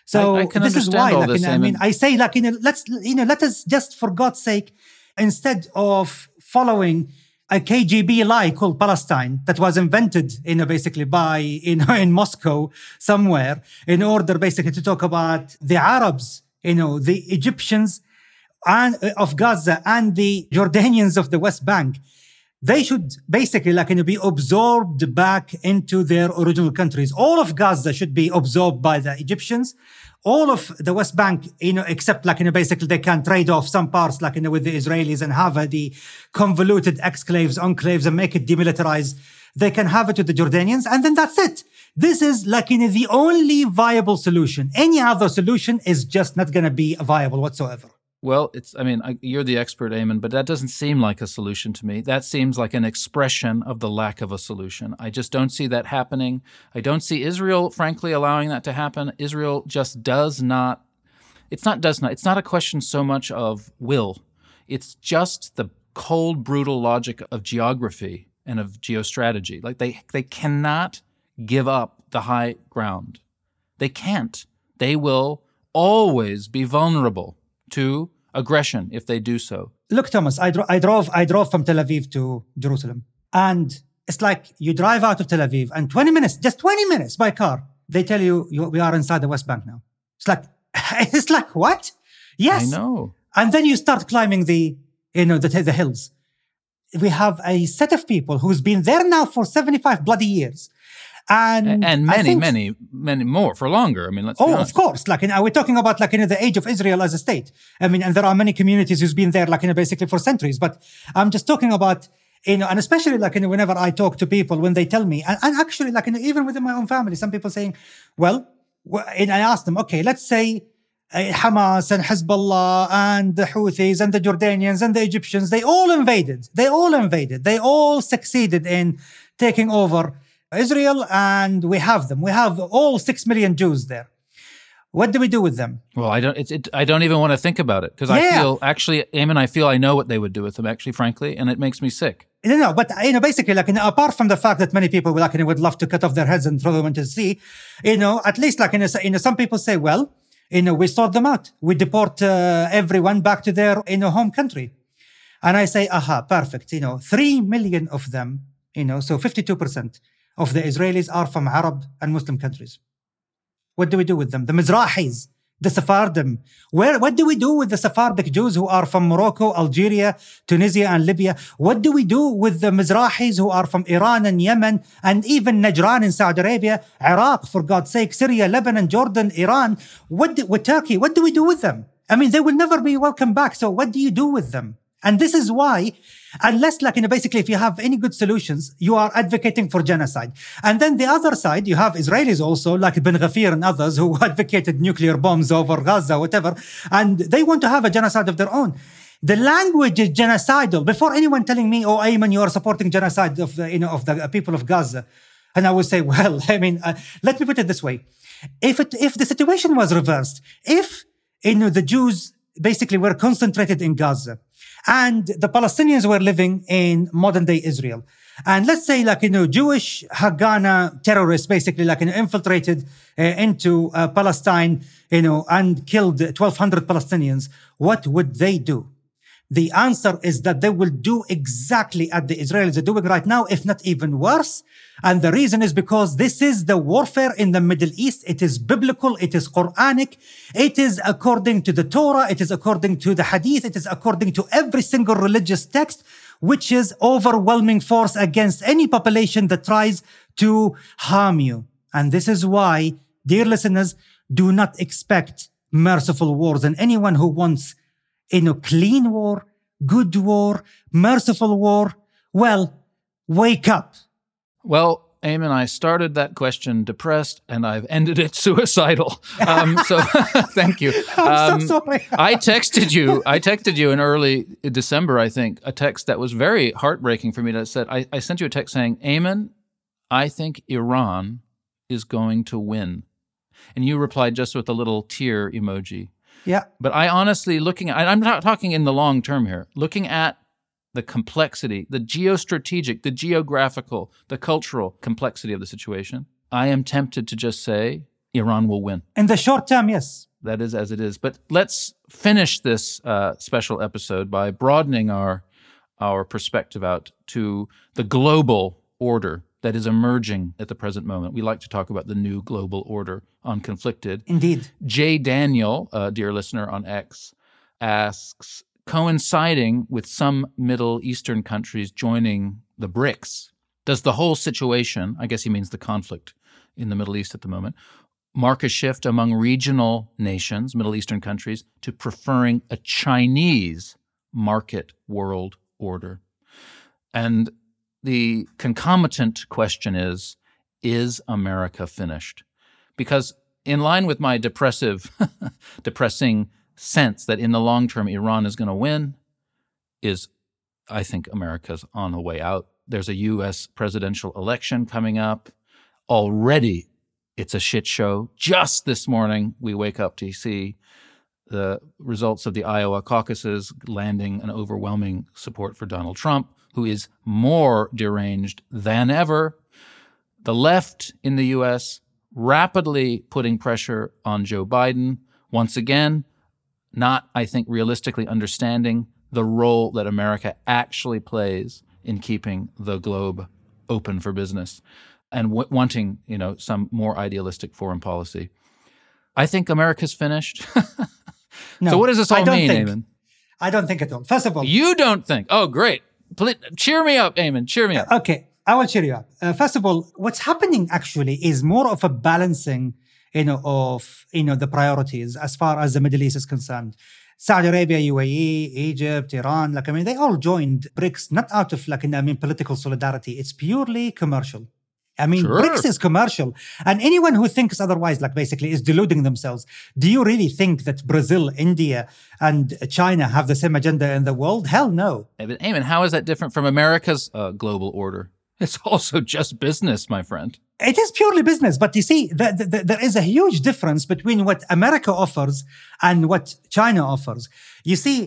So I, I this is why, like, this, I mean, I say, like, you know, let's, you know, let us just, for God's sake, instead of following a KGB lie called Palestine that was invented, you know, basically by, you know, in Moscow somewhere in order basically to talk about the Arabs, you know, the Egyptians and uh, of Gaza and the Jordanians of the West Bank they should basically like you know, be absorbed back into their original countries. All of Gaza should be absorbed by the Egyptians. All of the West Bank, you know, except like you know, basically they can trade off some parts like you know with the Israelis and have uh, the convoluted exclaves, enclaves, and make it demilitarized. They can have it to the Jordanians, and then that's it. This is like you know, the only viable solution. Any other solution is just not going to be viable whatsoever. Well, it's, I mean, I, you're the expert, Aimen, but that doesn't seem like a solution to me. That seems like an expression of the lack of a solution. I just don't see that happening. I don't see Israel, frankly, allowing that to happen. Israel just does not, it's not, does not, it's not a question so much of will. It's just the cold, brutal logic of geography and of geostrategy. Like they, they cannot give up the high ground. They can't. They will always be vulnerable to aggression if they do so. Look, Thomas, I, dro- I drove I drove from Tel Aviv to Jerusalem, and it's like you drive out of Tel Aviv, and 20 minutes, just 20 minutes by car, they tell you, you we are inside the West Bank now. It's like *laughs* it's like what? Yes. I know. And then you start climbing the, you know, the, the hills. We have a set of people who's been there now for 75 bloody years. And, and many, think- many, many more for longer. I mean, let's Oh, of course. Like, you know, we're talking about like, you know, the age of Israel as a state. I mean, and there are many communities who's been there, like, you know, basically for centuries. But I'm just talking about, you know, and especially like, you know, whenever I talk to people, when they tell me, and, and actually, like, you know, even within my own family, some people saying, well, and I ask them, okay, let's say uh, Hamas and Hezbollah and the Houthis and the Jordanians and the Egyptians, they all invaded. They all invaded. They all succeeded in taking over Israel, and we have them. We have all six million Jews there. What do we do with them? Well, I don't. It's. It, I don't even want to think about it because I feel actually, Aimen, I feel I know what they would do with them. Actually, frankly, and it makes me sick. No, no, but you know, basically, like, you know, apart from the fact that many people would, like, you know, would love to cut off their heads and throw them into the sea, you know, at least, like, you know, you know, some people say, well, you know, we sort them out. We deport uh, everyone back to their, you know, home country. And I say, aha, perfect. You know, three million of them, you know, so 52% of the Israelis are from Arab and Muslim countries. What do we do with them? The Mizrahis, the Sephardim. Where, what do we do with the Sephardic Jews who are from Morocco, Algeria, Tunisia, and Libya? What do we do with the Mizrahis who are from Iran and Yemen, and even Najran in Saudi Arabia, Iraq, for God's sake, Syria, Lebanon, Jordan, Iran? What do, with Turkey? What do we do with them? I mean, they will never be welcome back. So what do you do with them? And this is why, unless, like, you know, basically, if you have any good solutions, you are advocating for genocide. And then the other side, you have Israelis also, like Ben Ghafir and others, who *laughs* advocated nuclear bombs over Gaza, whatever, and they want to have a genocide of their own. The language is genocidal. Before anyone telling me, "Oh, Aimen, you are supporting genocide of the, you know, of the people of Gaza," and I would say, *laughs* "Well, I mean, uh, let me put it this way: if it, if the situation was reversed, if you know the Jews basically were concentrated in Gaza, and the Palestinians were living in modern day Israel. And let's say, like, you know, Jewish Haganah terrorists basically, like, you know, infiltrated uh, into uh, Palestine, you know, and killed 1,200 Palestinians. What would they do? The answer is that they will do exactly as the Israelis are doing right now, if not even worse. And the reason is because this is the warfare in the Middle East. It is biblical. It is Quranic. It is according to the Torah. It is according to the Hadith. It is according to every single religious text, which is overwhelming force against any population that tries to harm you. And this is why, dear listeners, do not expect merciful wars. And anyone who wants in a clean war, good war, merciful war, well, wake up. Well, Aimen, I started that question depressed, and I've ended it *laughs* suicidal. Um, so, *laughs* thank you. *laughs* I'm Um, so sorry. I texted you. I texted you in early December, I think, a text that was very heartbreaking for me. That said, I, I sent you a text saying, "Aimen, I think Iran is going to win," and you replied just with a little tear emoji. Yeah. But I honestly, looking, at, I'm not talking in the long term here. Looking at the complexity, the geostrategic, the geographical, the cultural complexity of the situation, I am tempted to just say Iran will win. In the short term, yes. That is as it is. But let's finish this uh, special episode by broadening our our perspective out to the global order that is emerging at the present moment. We like to talk about the new global order on conflicted. Indeed. Jay Daniel, a dear listener on X, asks, coinciding with some Middle Eastern countries joining the BRICS, does the whole situation, I guess he means the conflict in the Middle East at the moment, mark a shift among regional nations, Middle Eastern countries, to preferring a Chinese market world order? And the concomitant question is Is America finished? Because, in line with my depressive, *laughs* depressing sense that in the long term Iran is going to win, is I think America's on the way out. There's a U.S. presidential election coming up. Already, it's a shit show. Just this morning, we wake up to see the results of the Iowa caucuses landing an overwhelming support for Donald Trump, who is more deranged than ever. The left in the U.S. rapidly putting pressure on Joe Biden. Once again, not, I think, realistically understanding the role that America actually plays in keeping the globe open for business and w- wanting, you know, some more idealistic foreign policy. I think America's finished. *laughs* No, so what does this all I don't mean, think. Aimen? I don't think at all. First of all, You don't think? Oh, great. Please, cheer me up, Aimen. Cheer me up. Okay, I will cheer you up. Uh, first of all, what's happening actually is more of a balancing, you know, of you know the priorities as far as the Middle East is concerned. Saudi Arabia, UAE, Egypt, Iran, like I mean, they all joined BRICS not out of like I mean political solidarity. It's purely commercial. I mean, Sure. BRICS is commercial, and anyone who thinks otherwise, like basically, is deluding themselves. Do you really think that Brazil, India, and China have the same agenda in the world? Hell no. But Aimen, how is that different from America's uh, global order? It's *laughs* also just business, my friend. It is purely business, but you see, the, the, the- there is a huge difference between what America offers and what China offers. You see,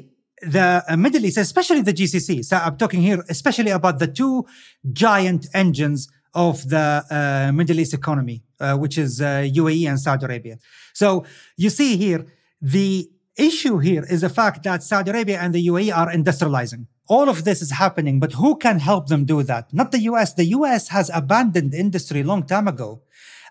the uh, Middle East, especially the GCC, so I'm talking here especially about the two giant engines of the uh, Middle East economy, uh, which is uh, UAE and Saudi Arabia. So you see here, the issue here is the fact that Saudi Arabia and the UAE are industrializing. All of this is happening, but who can help them do that? Not the US. The US has abandoned industry long time ago.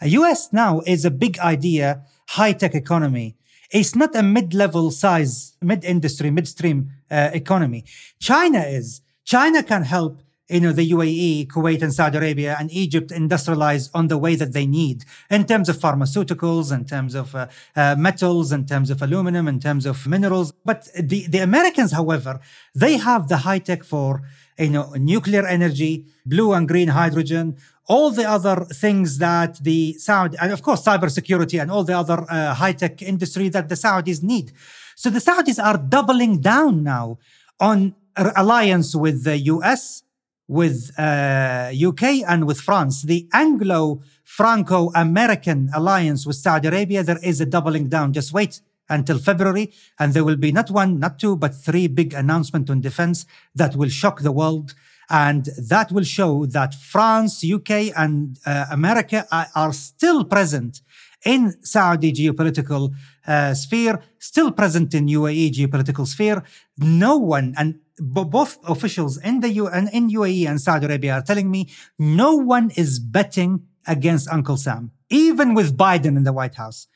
A US now is a big idea, high tech economy. It's not a mid level size, mid industry, midstream uh, economy. China is. China can help you know, the UAE, Kuwait, and Saudi Arabia and Egypt industrialize on the way that they need in terms of pharmaceuticals, in terms of uh, uh, metals, in terms of aluminum, in terms of minerals. But the, the Americans, however, they have the high tech for, you know, nuclear energy, blue and green hydrogen, all the other things that the Saudi, and of course, cybersecurity and all the other uh, high tech industry that the Saudis need. So the Saudis are doubling down now on alliance with the US, with uh, UK and with France. The Anglo-Franco-American alliance with Saudi Arabia, there is a doubling down. Just wait until February, and there will be not one, not two, but three big announcements on defense that will shock the world. And that will show that France, UK, and uh, America are, are still present in Saudi geopolitical uh, sphere, still present in UAE geopolitical sphere. No one, and both officials in the U- and in UAE and Saudi Arabia are telling me no one is betting against Uncle Sam, even with Biden in the White House,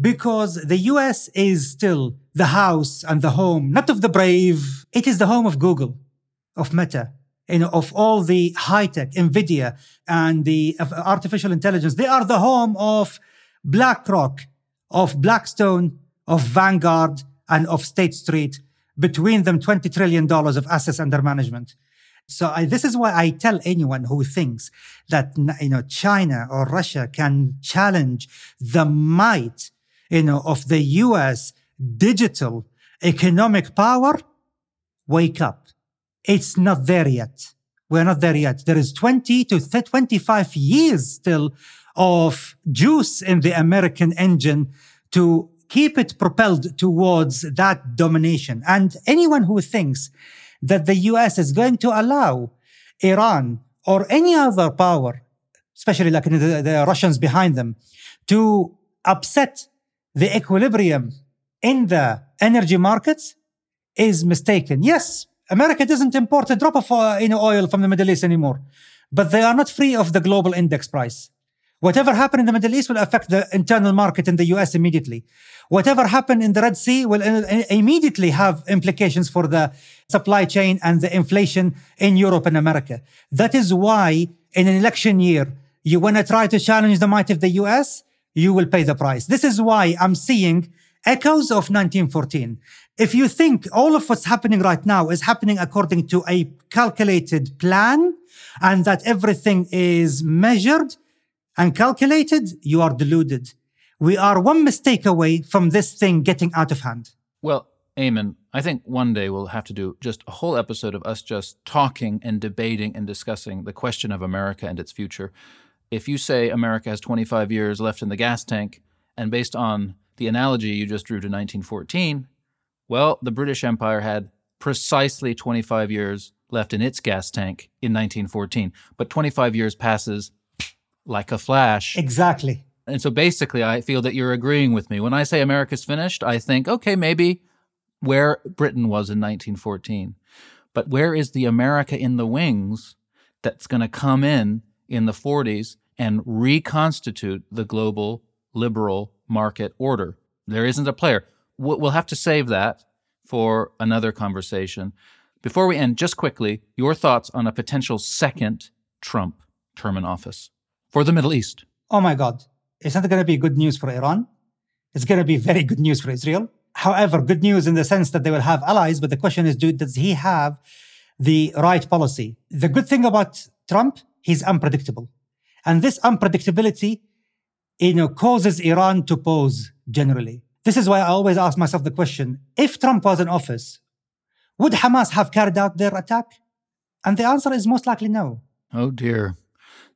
because the US is still the house and the home, not of the brave. It is the home of Google, of Meta, you know, of all the high tech, Nvidia, and the artificial intelligence. They are the home of BlackRock, of Blackstone, of Vanguard, and of State Street. Between them, $20 trillion of assets under management. So I, this is why I tell anyone who thinks that you know China or Russia can challenge the might you know of the U.S. digital economic power, wake up. It's not there yet. We're not there yet. There is 20 to 25 years still of juice in the American engine to keep it propelled towards that domination. And anyone who thinks that the US is going to allow Iran or any other power, especially like the, the Russians behind them, to upset the equilibrium in the energy markets is mistaken. Yes, America doesn't import a drop of uh, you know, oil from the Middle East anymore, but they are not free of the global index price. Whatever happened in the Middle East will affect the internal market in the US immediately. Whatever happened in the Red Sea will uh, immediately have implications for the supply chain and the inflation in Europe and America. That is why in an election year, you want to try to challenge the might of the US, you will pay the price. This is why I'm seeing echoes of 1914. If you think all of what's happening right now is happening according to a calculated plan and that everything is measured and calculated, you are deluded. We are one mistake away from this thing getting out of hand. Well, Aimen, I think one day we'll have to do just a whole episode of us just talking and debating and discussing the question of America and its future. If you say America has 25 years left in the gas tank, and based on the analogy you just drew to 1914, well, the British Empire had precisely 25 years left in its gas tank in 1914. But 25 years passes like a flash. Exactly. And so basically, I feel that you're agreeing with me. When I say America's finished, I think, okay, maybe where Britain was in 1914. But where is the America in the wings that's going to come in in the 40s and reconstitute the global liberal market order? There isn't a player. we'll have to save that for another conversation. Before we end, just quickly, your thoughts on a potential second Trump term in office for the Middle East. Oh my God. It's not going to be good news for Iran. It's going to be very good news for Israel. However, good news in the sense that they will have allies, but the question is, do, does he have the right policy? The good thing about Trump, he's unpredictable. And this unpredictability, you know, causes Iran to pause generally. This is why I always ask myself the question, if Trump was in office, would Hamas have carried out their attack? And the answer is most likely no. Oh dear.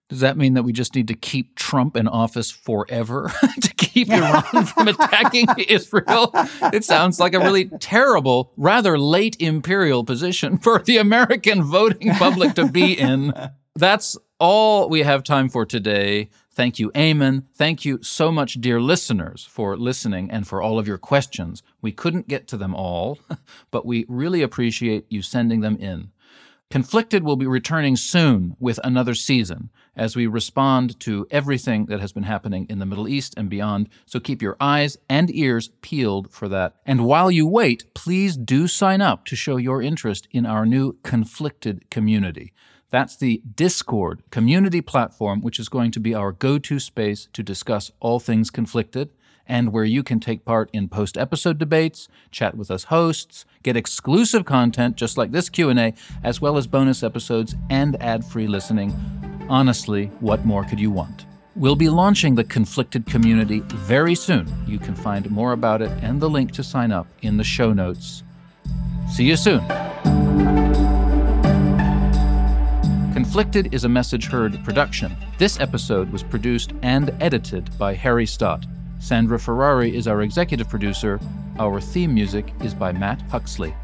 Does that mean that we just need to keep Trump in office forever *laughs* to keep Iran *laughs* from attacking Israel? It sounds like a really terrible, rather late imperial position for the American voting public to be in. That's all we have time for today. Thank you, Aimen. Thank you so much, dear listeners, for listening and for all of your questions. We couldn't get to them all, *laughs* but we really appreciate you sending them in. Conflicted will be returning soon with another season as we respond to everything that has been happening in the Middle East and beyond. So keep your eyes and ears peeled for that. And while you wait, please do sign up to show your interest in our new Conflicted community. That's the Discord community platform, which is going to be our go to space to discuss all things conflicted and where you can take part in post-episode debates, chat with us hosts, get exclusive content just like this Q&A, as well as bonus episodes and ad-free listening. Honestly, what more could you want? We'll be launching the Conflicted community very soon. You can find more about it and the link to sign up in the show notes. See you soon. Conflicted is a Message Heard production. This episode was produced and edited by Harry Stott. Sandra Ferrari is our executive producer. Our theme music is by Matt Huxley.